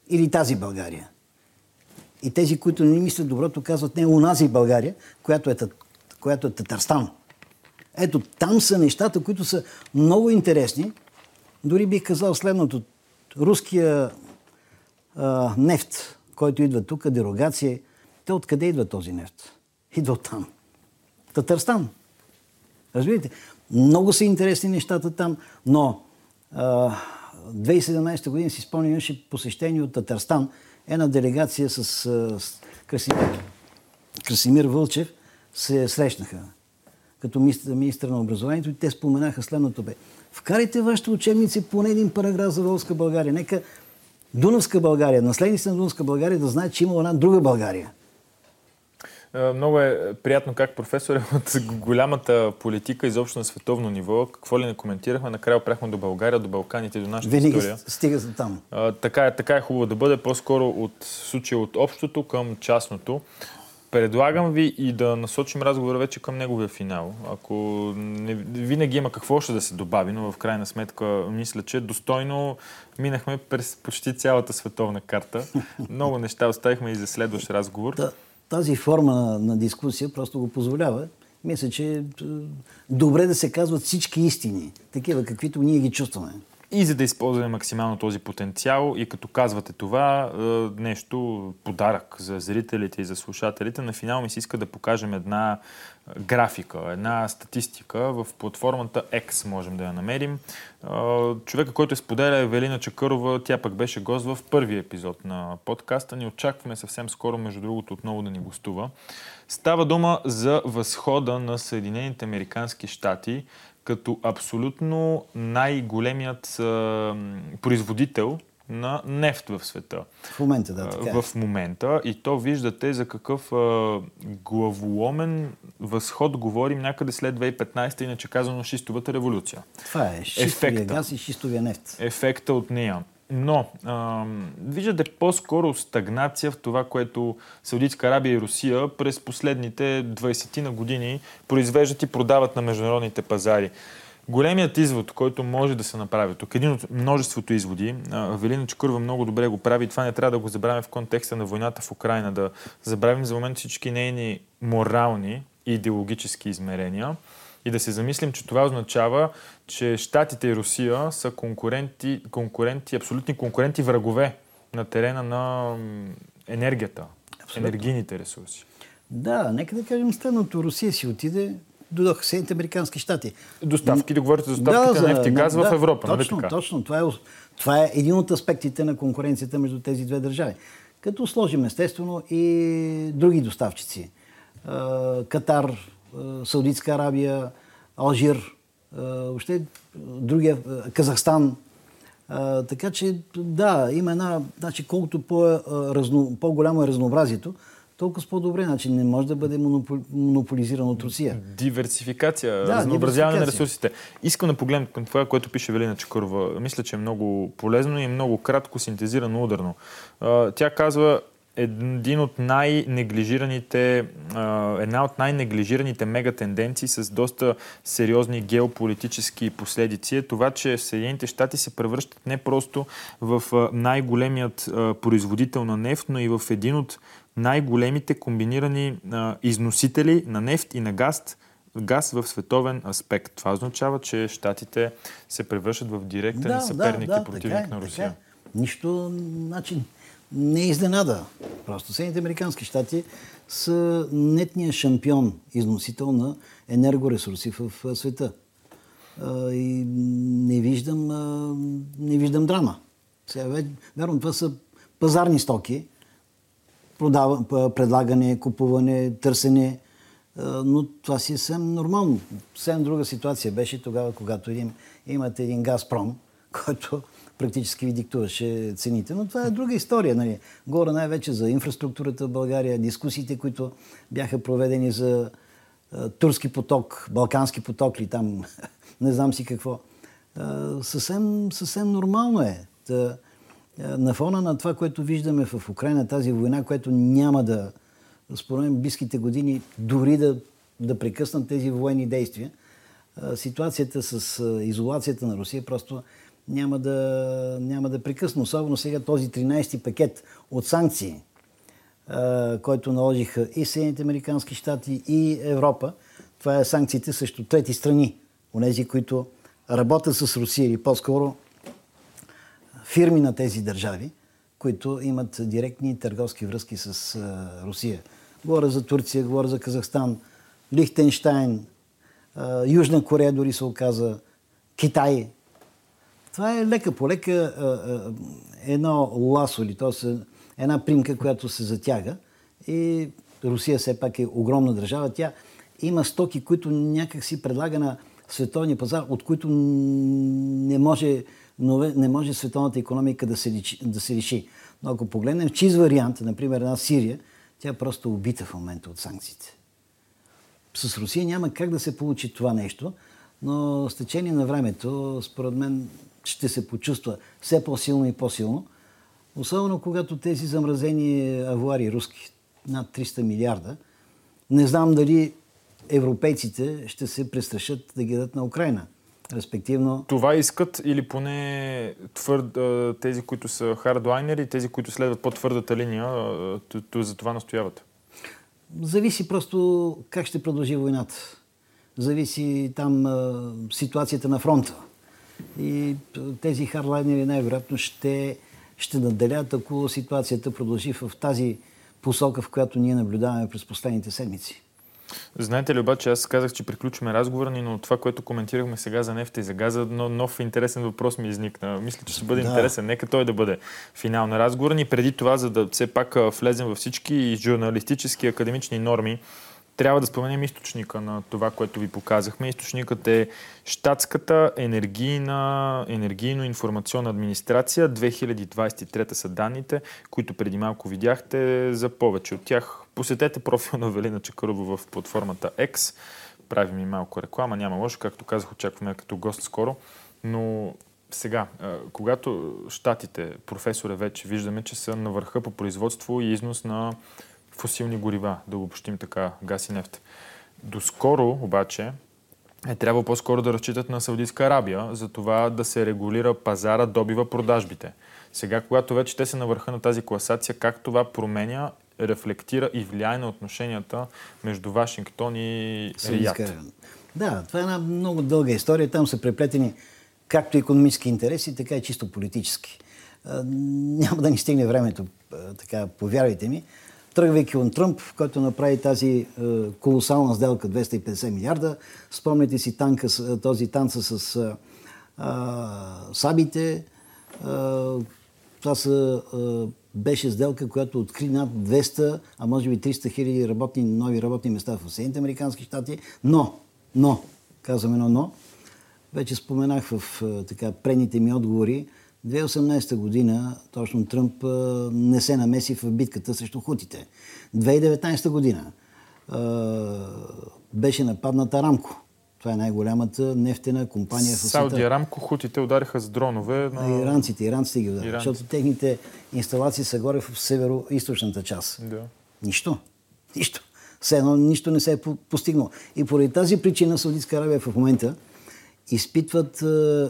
или тази България? И тези, които не мислят доброто, казват не онази България, която е, която е Татарстан. Ето, там са нещата, които са много интересни. Дори бих казал следното. Руския а, нефт, който идва тук, дерогация, те откъде идва този нефт? Идва от там. Татарстан. Разбирате? Много са интересни нещата там, но а, 2017 година си спомням, имаше посещение от Татарстан. Една делегация с, с Красимир, Красимир Вълчев се срещнаха като министър, на образованието и те споменаха следното бе. Вкарайте вашите учебници по един параграф за Волска България. Нека Дунавска България, наследниците на Дунавска България да знаят, че има една друга България. Е, много е приятно как професор е от голямата политика изобщо на световно ниво. Какво ли не коментирахме, накрая опряхме до България, до Балканите, до нашата Винаги история. стига за там. А, така, е, така е хубаво да бъде, по-скоро от случая от общото към частното. Предлагам ви и да насочим разговора вече към неговия финал. Ако не, винаги има какво още да се добави, но в крайна сметка мисля, че достойно минахме през почти цялата световна карта. Много неща оставихме и за следващ разговор. Та, тази форма на, на дискусия просто го позволява. Мисля, че е добре да се казват всички истини, такива каквито ние ги чувстваме. И за да използваме максимално този потенциал и като казвате това, нещо подарък за зрителите и за слушателите, на финал ми се иска да покажем една графика, една статистика в платформата X можем да я намерим. Човека, който е споделя е Велина Чакърова, тя пък беше гост в първи епизод на подкаста. Ни очакваме съвсем скоро, между другото, отново да ни гостува. Става дума за възхода на Съединените Американски щати като абсолютно най-големият производител на нефт в света. В момента, да. Така е. В момента. И то виждате за какъв а, главоломен възход говорим някъде след 2015, иначе казано шистовата революция. Това е шистовия Ефекта. газ и шистовия нефт. Ефекта от нея. Но а, виждате по-скоро стагнация в това, което Саудитска Арабия и Русия през последните 20 на години произвеждат и продават на международните пазари. Големият извод, който може да се направи тук, един от множеството изводи, Велина Чекурва много добре го прави и това не трябва да го забравяме в контекста на войната в Украина, да забравим за момент всички нейни морални и идеологически измерения и да се замислим, че това означава, че Штатите и Русия са конкуренти, конкуренти абсолютни конкуренти врагове на терена на енергията, Абсолютно. енергийните ресурси. Да, нека да кажем следното. Русия си отиде, дойдоха Съединените Американски щати. Доставки, да говорите за доставките да, на нефт и газ да, в Европа, нали точно, нали така? Точно, това е, това е един от аспектите на конкуренцията между тези две държави. Като сложим естествено и други доставчици. Катар, Саудитска Арабия, Алжир, въобще другия, Казахстан. Така че да, има една, значи колкото по-голямо е разнообразието, толкова с по-добре. Значи не може да бъде монополизиран от Русия. Диверсификация, да, разнообразяване на ресурсите. Искам да погледнем към това, което пише Велина Чекорова. Мисля, че е много полезно и много кратко синтезирано ударно. Тя казва, един от най-неглижираните, една от най-неглижираните мегатенденции с доста сериозни геополитически последици е това, че Съединените щати се превръщат не просто в най-големият производител на нефт, но и в един от най-големите комбинирани износители на нефт и на газ, газ в световен аспект. Това означава, че щатите се превръщат в директен да, съперник да, да, и противник е, на Русия. Е. Нищо, начин, не е изненада. Просто Съединените Американски щати са нетният шампион, износител на енергоресурси в света. И не виждам, не виждам драма. Сега, вярно, това са пазарни стоки. Продава, предлагане, купуване, търсене. Но това си е съвсем нормално. Съвсем друга ситуация беше тогава, когато един, имате един Газпром, който практически ви диктуваше цените. Но това е друга история. Нали. Горе най-вече за инфраструктурата в България, дискусиите, които бяха проведени за турски поток, балкански поток ли там, не знам си какво. Съвсем, съвсем нормално е. Та, на фона на това, което виждаме в Украина, тази война, която няма да, според близките години, дори да, да прекъснат тези военни действия, ситуацията с изолацията на Русия просто няма да, няма да прекъсна. Особено сега този 13-ти пакет от санкции, който наложиха и Съединените Американски щати, и Европа. Това е санкциите срещу трети страни. Онези, които работят с Русия или по-скоро фирми на тези държави, които имат директни търговски връзки с Русия. Говоря за Турция, говоря за Казахстан, Лихтенштайн, Южна Корея дори се оказа, Китай, Това е лека по лека едно ласо или т.е. една примка, която се затяга. И Русия все пак е огромна държава. Тя има стоки, които някак си предлага на световния пазар, от които не може, не може световната економика да се, да се реши. Но ако погледнем чиз вариант, например една Сирия, тя е просто убита в момента от санкциите. С Русия няма как да се получи това нещо, но с течение на времето, според мен, ще се почувства все по-силно и по-силно. Особено когато тези замразени авуари руски, над 300 милиарда, не знам дали европейците ще се престрашат да ги дадат на Украина. Респективно... Това искат или поне твърд, тези, които са хардлайнери, тези, които следват по-твърдата линия, за това настояват? Зависи просто как ще продължи войната. Зависи там ситуацията на фронта. И тези хардлайнери най-вероятно ще, ще наделят, ако ситуацията продължи в тази посока, в която ние наблюдаваме през последните седмици. Знаете ли обаче, аз казах, че приключваме разговора ни, но това, което коментирахме сега за нефта и за газа, но нов интересен въпрос ми изникна. Мисля, че ще бъде да. интересен. Нека той да бъде финал на разговора ни. Преди това, за да все пак влезем във всички журналистически академични норми, трябва да споменем източника на това, което ви показахме. Източникът е Штатската енергийна, енергийно-информационна администрация. 2023 са данните, които преди малко видяхте. За повече от тях посетете профил на Велина Чакарова в платформата X. Правим и малко реклама, няма лошо. Както казах, очакваме като гост скоро. Но сега, когато щатите, професоре, вече виждаме, че са на върха по производство и износ на фосилни горива, да го обобщим така, газ и нефт. Доскоро обаче е трябва по-скоро да разчитат на Саудитска Арабия за това да се регулира пазара, добива продажбите. Сега, когато вече те са на върха на тази класация, как това променя, рефлектира и влияе на отношенията между Вашингтон и Рият? Да, това е една много дълга история. Там са преплетени както економически интереси, така и чисто политически. Няма да ни стигне времето, така, повярвайте ми тръгвайки от Тръмп, който направи тази е, колосална сделка 250 милиарда. Спомняте си танка, този танца с е, сабите. Е, това са, е, беше сделка, която откри над 200, а може би 300 хиляди работни, нови работни места в Съединените Американски щати. Но, но, казвам едно но, вече споменах в е, така предните ми отговори, 2018 година точно Тръмп не се намеси в битката срещу хутите. 2019 година беше нападната Рамко. Това е най-голямата нефтена компания в света. Сауди Арамко, хутите удариха с дронове. На... Иранците, иранците ги удариха, защото техните инсталации са горе в северо-источната част. Да. Нищо. Нищо. Все едно нищо не се е постигнало. И поради тази причина Саудитска Аравия в момента изпитват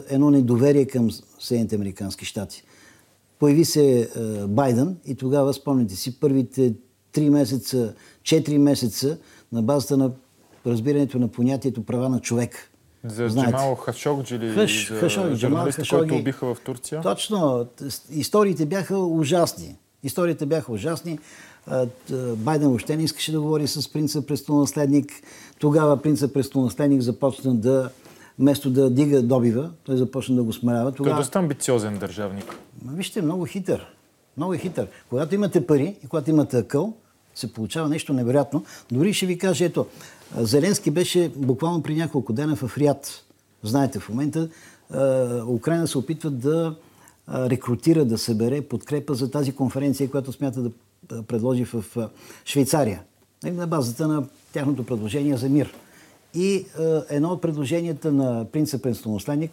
едно недоверие към Съединените Американски щати. Появи се Байден и тогава, спомняте си, първите 3 месеца, 4 месеца на базата на разбирането на понятието права на човек. За Знаете. Джамал Хашогджи или Хаш, за Хашогджи, журналиста, който убиха в Турция? Точно. Историите бяха ужасни. Историите бяха ужасни. Байден въобще не искаше да говори с принца престолонаследник. Тогава принца престолонаследник започна да вместо да дига добива, той започна да го смалява. Тогава... Той е доста амбициозен държавник. Вижте, много хитър. Много е хитър. Когато имате пари и когато имате акъл, се получава нещо невероятно. Дори ще ви кажа, ето, Зеленски беше буквално при няколко дена в Риад. Знаете, в момента Украина се опитва да рекрутира, да събере подкрепа за тази конференция, която смята да предложи в Швейцария. На базата на тяхното предложение за мир. И е, едно от предложенията на принца престолонаследник,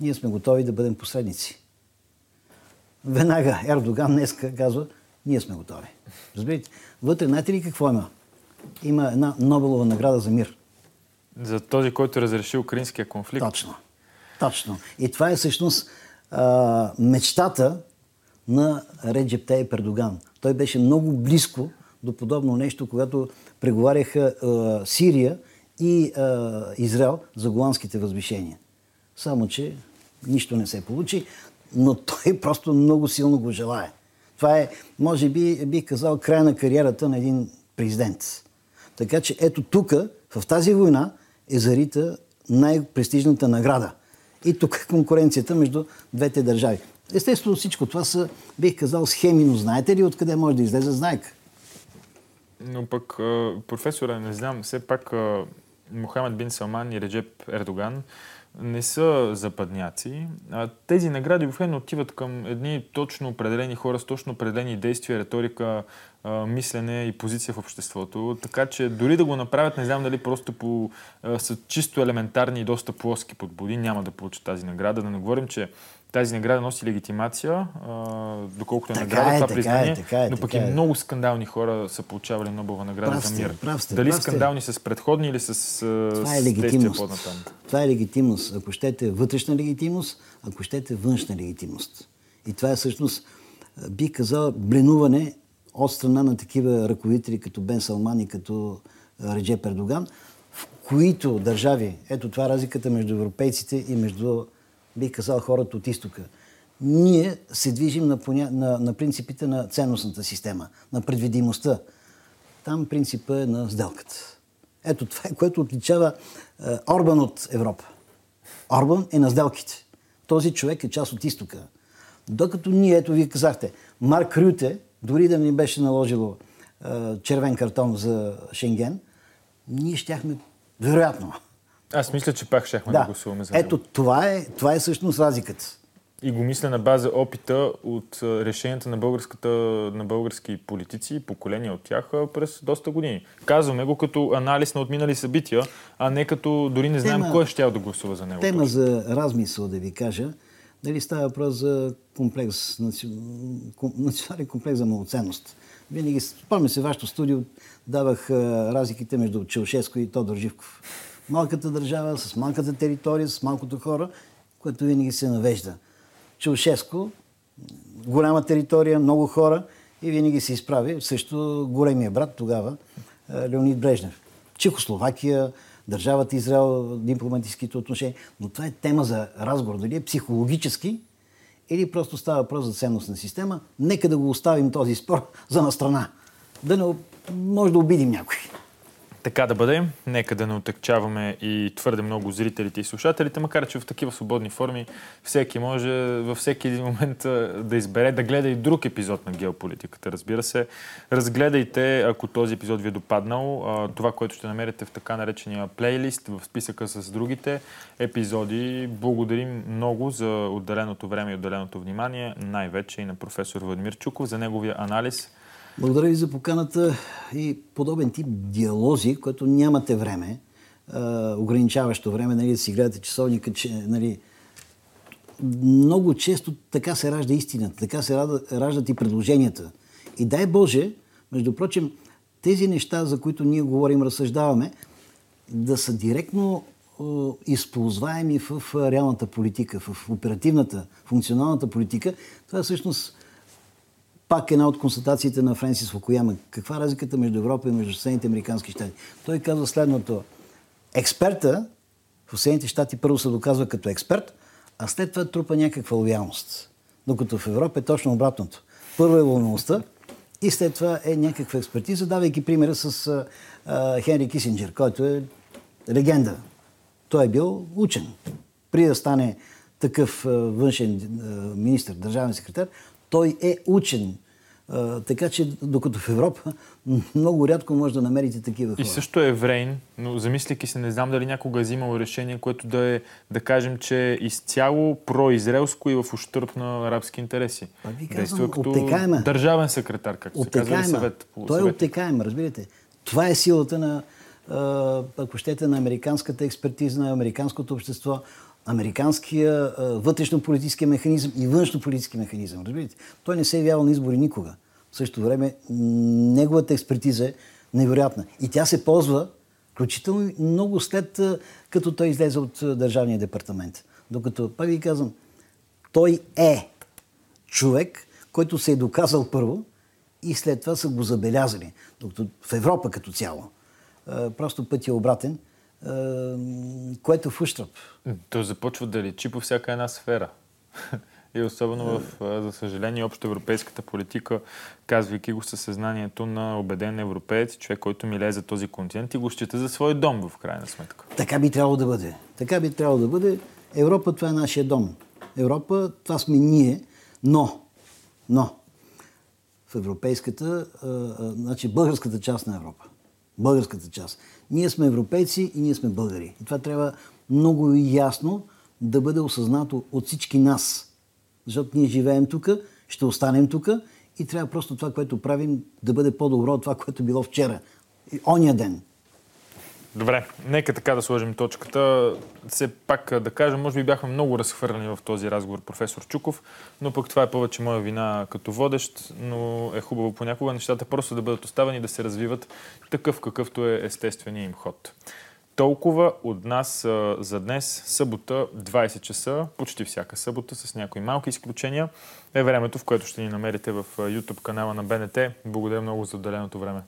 ние сме готови да бъдем посредници. Веднага Ердоган днеска казва, ние сме готови. Разбирате? Вътре, знаете ли какво има? Има една Нобелова награда за мир. За този, който разреши украинския конфликт. Точно. Точно. И това е всъщност а, мечтата на Реджеп Тей Пердоган. Той беше много близко до подобно нещо, когато преговаряха а, Сирия и а, Израел за голандските възвишения. Само, че нищо не се получи, но той просто много силно го желая. Това е, може би, бих казал, края на кариерата на един президент. Така че ето тук, в тази война, е зарита най-престижната награда. И тук е конкуренцията между двете държави. Естествено всичко това са, бих казал, схеми, но знаете ли откъде може да излезе знайка? Но пък, професора, не знам, все пак Мохамед Бин Салман и Реджеп Ердоган не са западняци. Тези награди въобще отиват към едни точно определени хора с точно определени действия, риторика, мислене и позиция в обществото. Така че дори да го направят, не знам дали просто по са чисто елементарни и доста плоски подбуди, няма да получат тази награда. Да не говорим, че тази награда носи легитимация, доколкото е така награда, е, това признание, е, така е, но пък и е. много скандални хора са получавали Нобелова награда прав за мир. Прав сте, Дали прав скандални с предходни или с това е легитимност. Това е легитимност. Ако щете вътрешна легитимност, ако щете външна легитимност. И това е всъщност, би казал, бленуване от страна на такива ръководители като Бен Салман и като Редже Пердоган, в които държави, ето това е разликата между европейците и между бих казал, хората от изтока. Ние се движим на, поня... на, на принципите на ценностната система, на предвидимостта. Там принципа е на сделката. Ето това е, което отличава е, Орбан от Европа. Орбан е на сделките. Този човек е част от изтока. Докато ние, ето вие казахте, Марк Рюте, дори да ни беше наложило е, червен картон за Шенген, ние щяхме, вероятно, аз мисля, че пак щяхме да, да гласуваме за него. Ето, това е, това е всъщност разликата. И го мисля на база опита от решенията на, на български политици и поколения от тях през доста години. Казваме го като анализ на отминали събития, а не като дори не знаем тема, кой ще да гласува за него. Тема точно. за размисъл, да ви кажа. Дали става въпрос за комплекс, национален комплекс за малоценност. Винаги, спомня се, вашето студио давах разликите между Челшеско и Тодор Живков малката държава, с малката територия, с малкото хора, което винаги се навежда. Чаушеско, голяма територия, много хора и винаги се изправи също големия брат тогава, Леонид Брежнев. Чехословакия, държавата Израел, дипломатическите отношения. Но това е тема за разговор. Дали е психологически или просто става въпрос за ценностна система. Нека да го оставим този спор за на страна. Да не може да обидим някой. Така да бъде. Нека да не отекчаваме и твърде много зрителите и слушателите, макар че в такива свободни форми всеки може във всеки един момент да избере да гледа и друг епизод на геополитиката. Разбира се, разгледайте, ако този епизод ви е допаднал, това, което ще намерите в така наречения плейлист, в списъка с другите епизоди. Благодарим много за отделеното време и отделеното внимание, най-вече и на професор Владимир Чуков за неговия анализ благодаря ви за поканата и подобен тип диалози, който нямате време, а, ограничаващо време, нали, да си гледате часовника, че, нали, много често така се ражда истината, така се раждат и предложенията. И дай Боже, между прочим, тези неща, за които ние говорим, разсъждаваме, да са директно използваеми в реалната политика, в оперативната, функционалната политика. Това всъщност пак една от констатациите на Френсис Фукуяма. Каква е разликата между Европа и между Съединените Американски щати? Той казва следното. Експерта в Съединените щати първо се доказва като експерт, а след това трупа някаква лоялност. Докато в Европа е точно обратното. Първо е лоялността и след това е някаква експертиза, давайки примера с а, а, Хенри Кисинджер, който е легенда. Той е бил учен. При да стане такъв външен министр, държавен секретар, той е учен. А, така че, докато в Европа много рядко може да намерите такива хора. И също е еврейн, но замисляйки се, не знам дали някога е взимал решение, което да е, да кажем, че е изцяло произраелско и в ущърп на арабски интереси. А ви казвам, като обтекаема. държавен секретар, както обтекаема. се казва, съвет. Той е обтекаем, разбирате. Това е силата на, ако щете, на американската експертиза, на американското общество американския вътрешно-политически механизъм и външно-политически механизъм. Разбирате? Той не се е явявал на избори никога. В същото време неговата експертиза е невероятна. И тя се ползва включително много след като той излезе от Държавния департамент. Докато, пак ви казвам, той е човек, който се е доказал първо и след това са го забелязали. Докато в Европа като цяло. Просто път е обратен което в ущръп. То започва да личи по всяка една сфера. И особено в, за съжаление, общо европейската политика, казвайки го със съзнанието на убеден европеец, човек, който милее за този континент и го счита за свой дом, в крайна сметка. Така би трябвало да бъде. Така би трябвало да бъде Европа това е нашия дом. Европа това сме ние, но, но в европейската, а, а, значи българската част на Европа. Българската част. Ние сме европейци и ние сме българи. И това трябва много ясно да бъде осъзнато от всички нас. Защото ние живеем тук, ще останем тук и трябва просто това, което правим, да бъде по-добро от това, което било вчера. И ония ден. Добре, нека така да сложим точката. Все пак да кажем, може би бяхме много разхвърлени в този разговор, професор Чуков, но пък това е повече моя вина като водещ, но е хубаво понякога нещата просто да бъдат оставени да се развиват такъв какъвто е естествения им ход. Толкова от нас а, за днес, събота, 20 часа, почти всяка събота, с някои малки изключения, е времето, в което ще ни намерите в YouTube канала на БНТ. Благодаря много за отделеното време.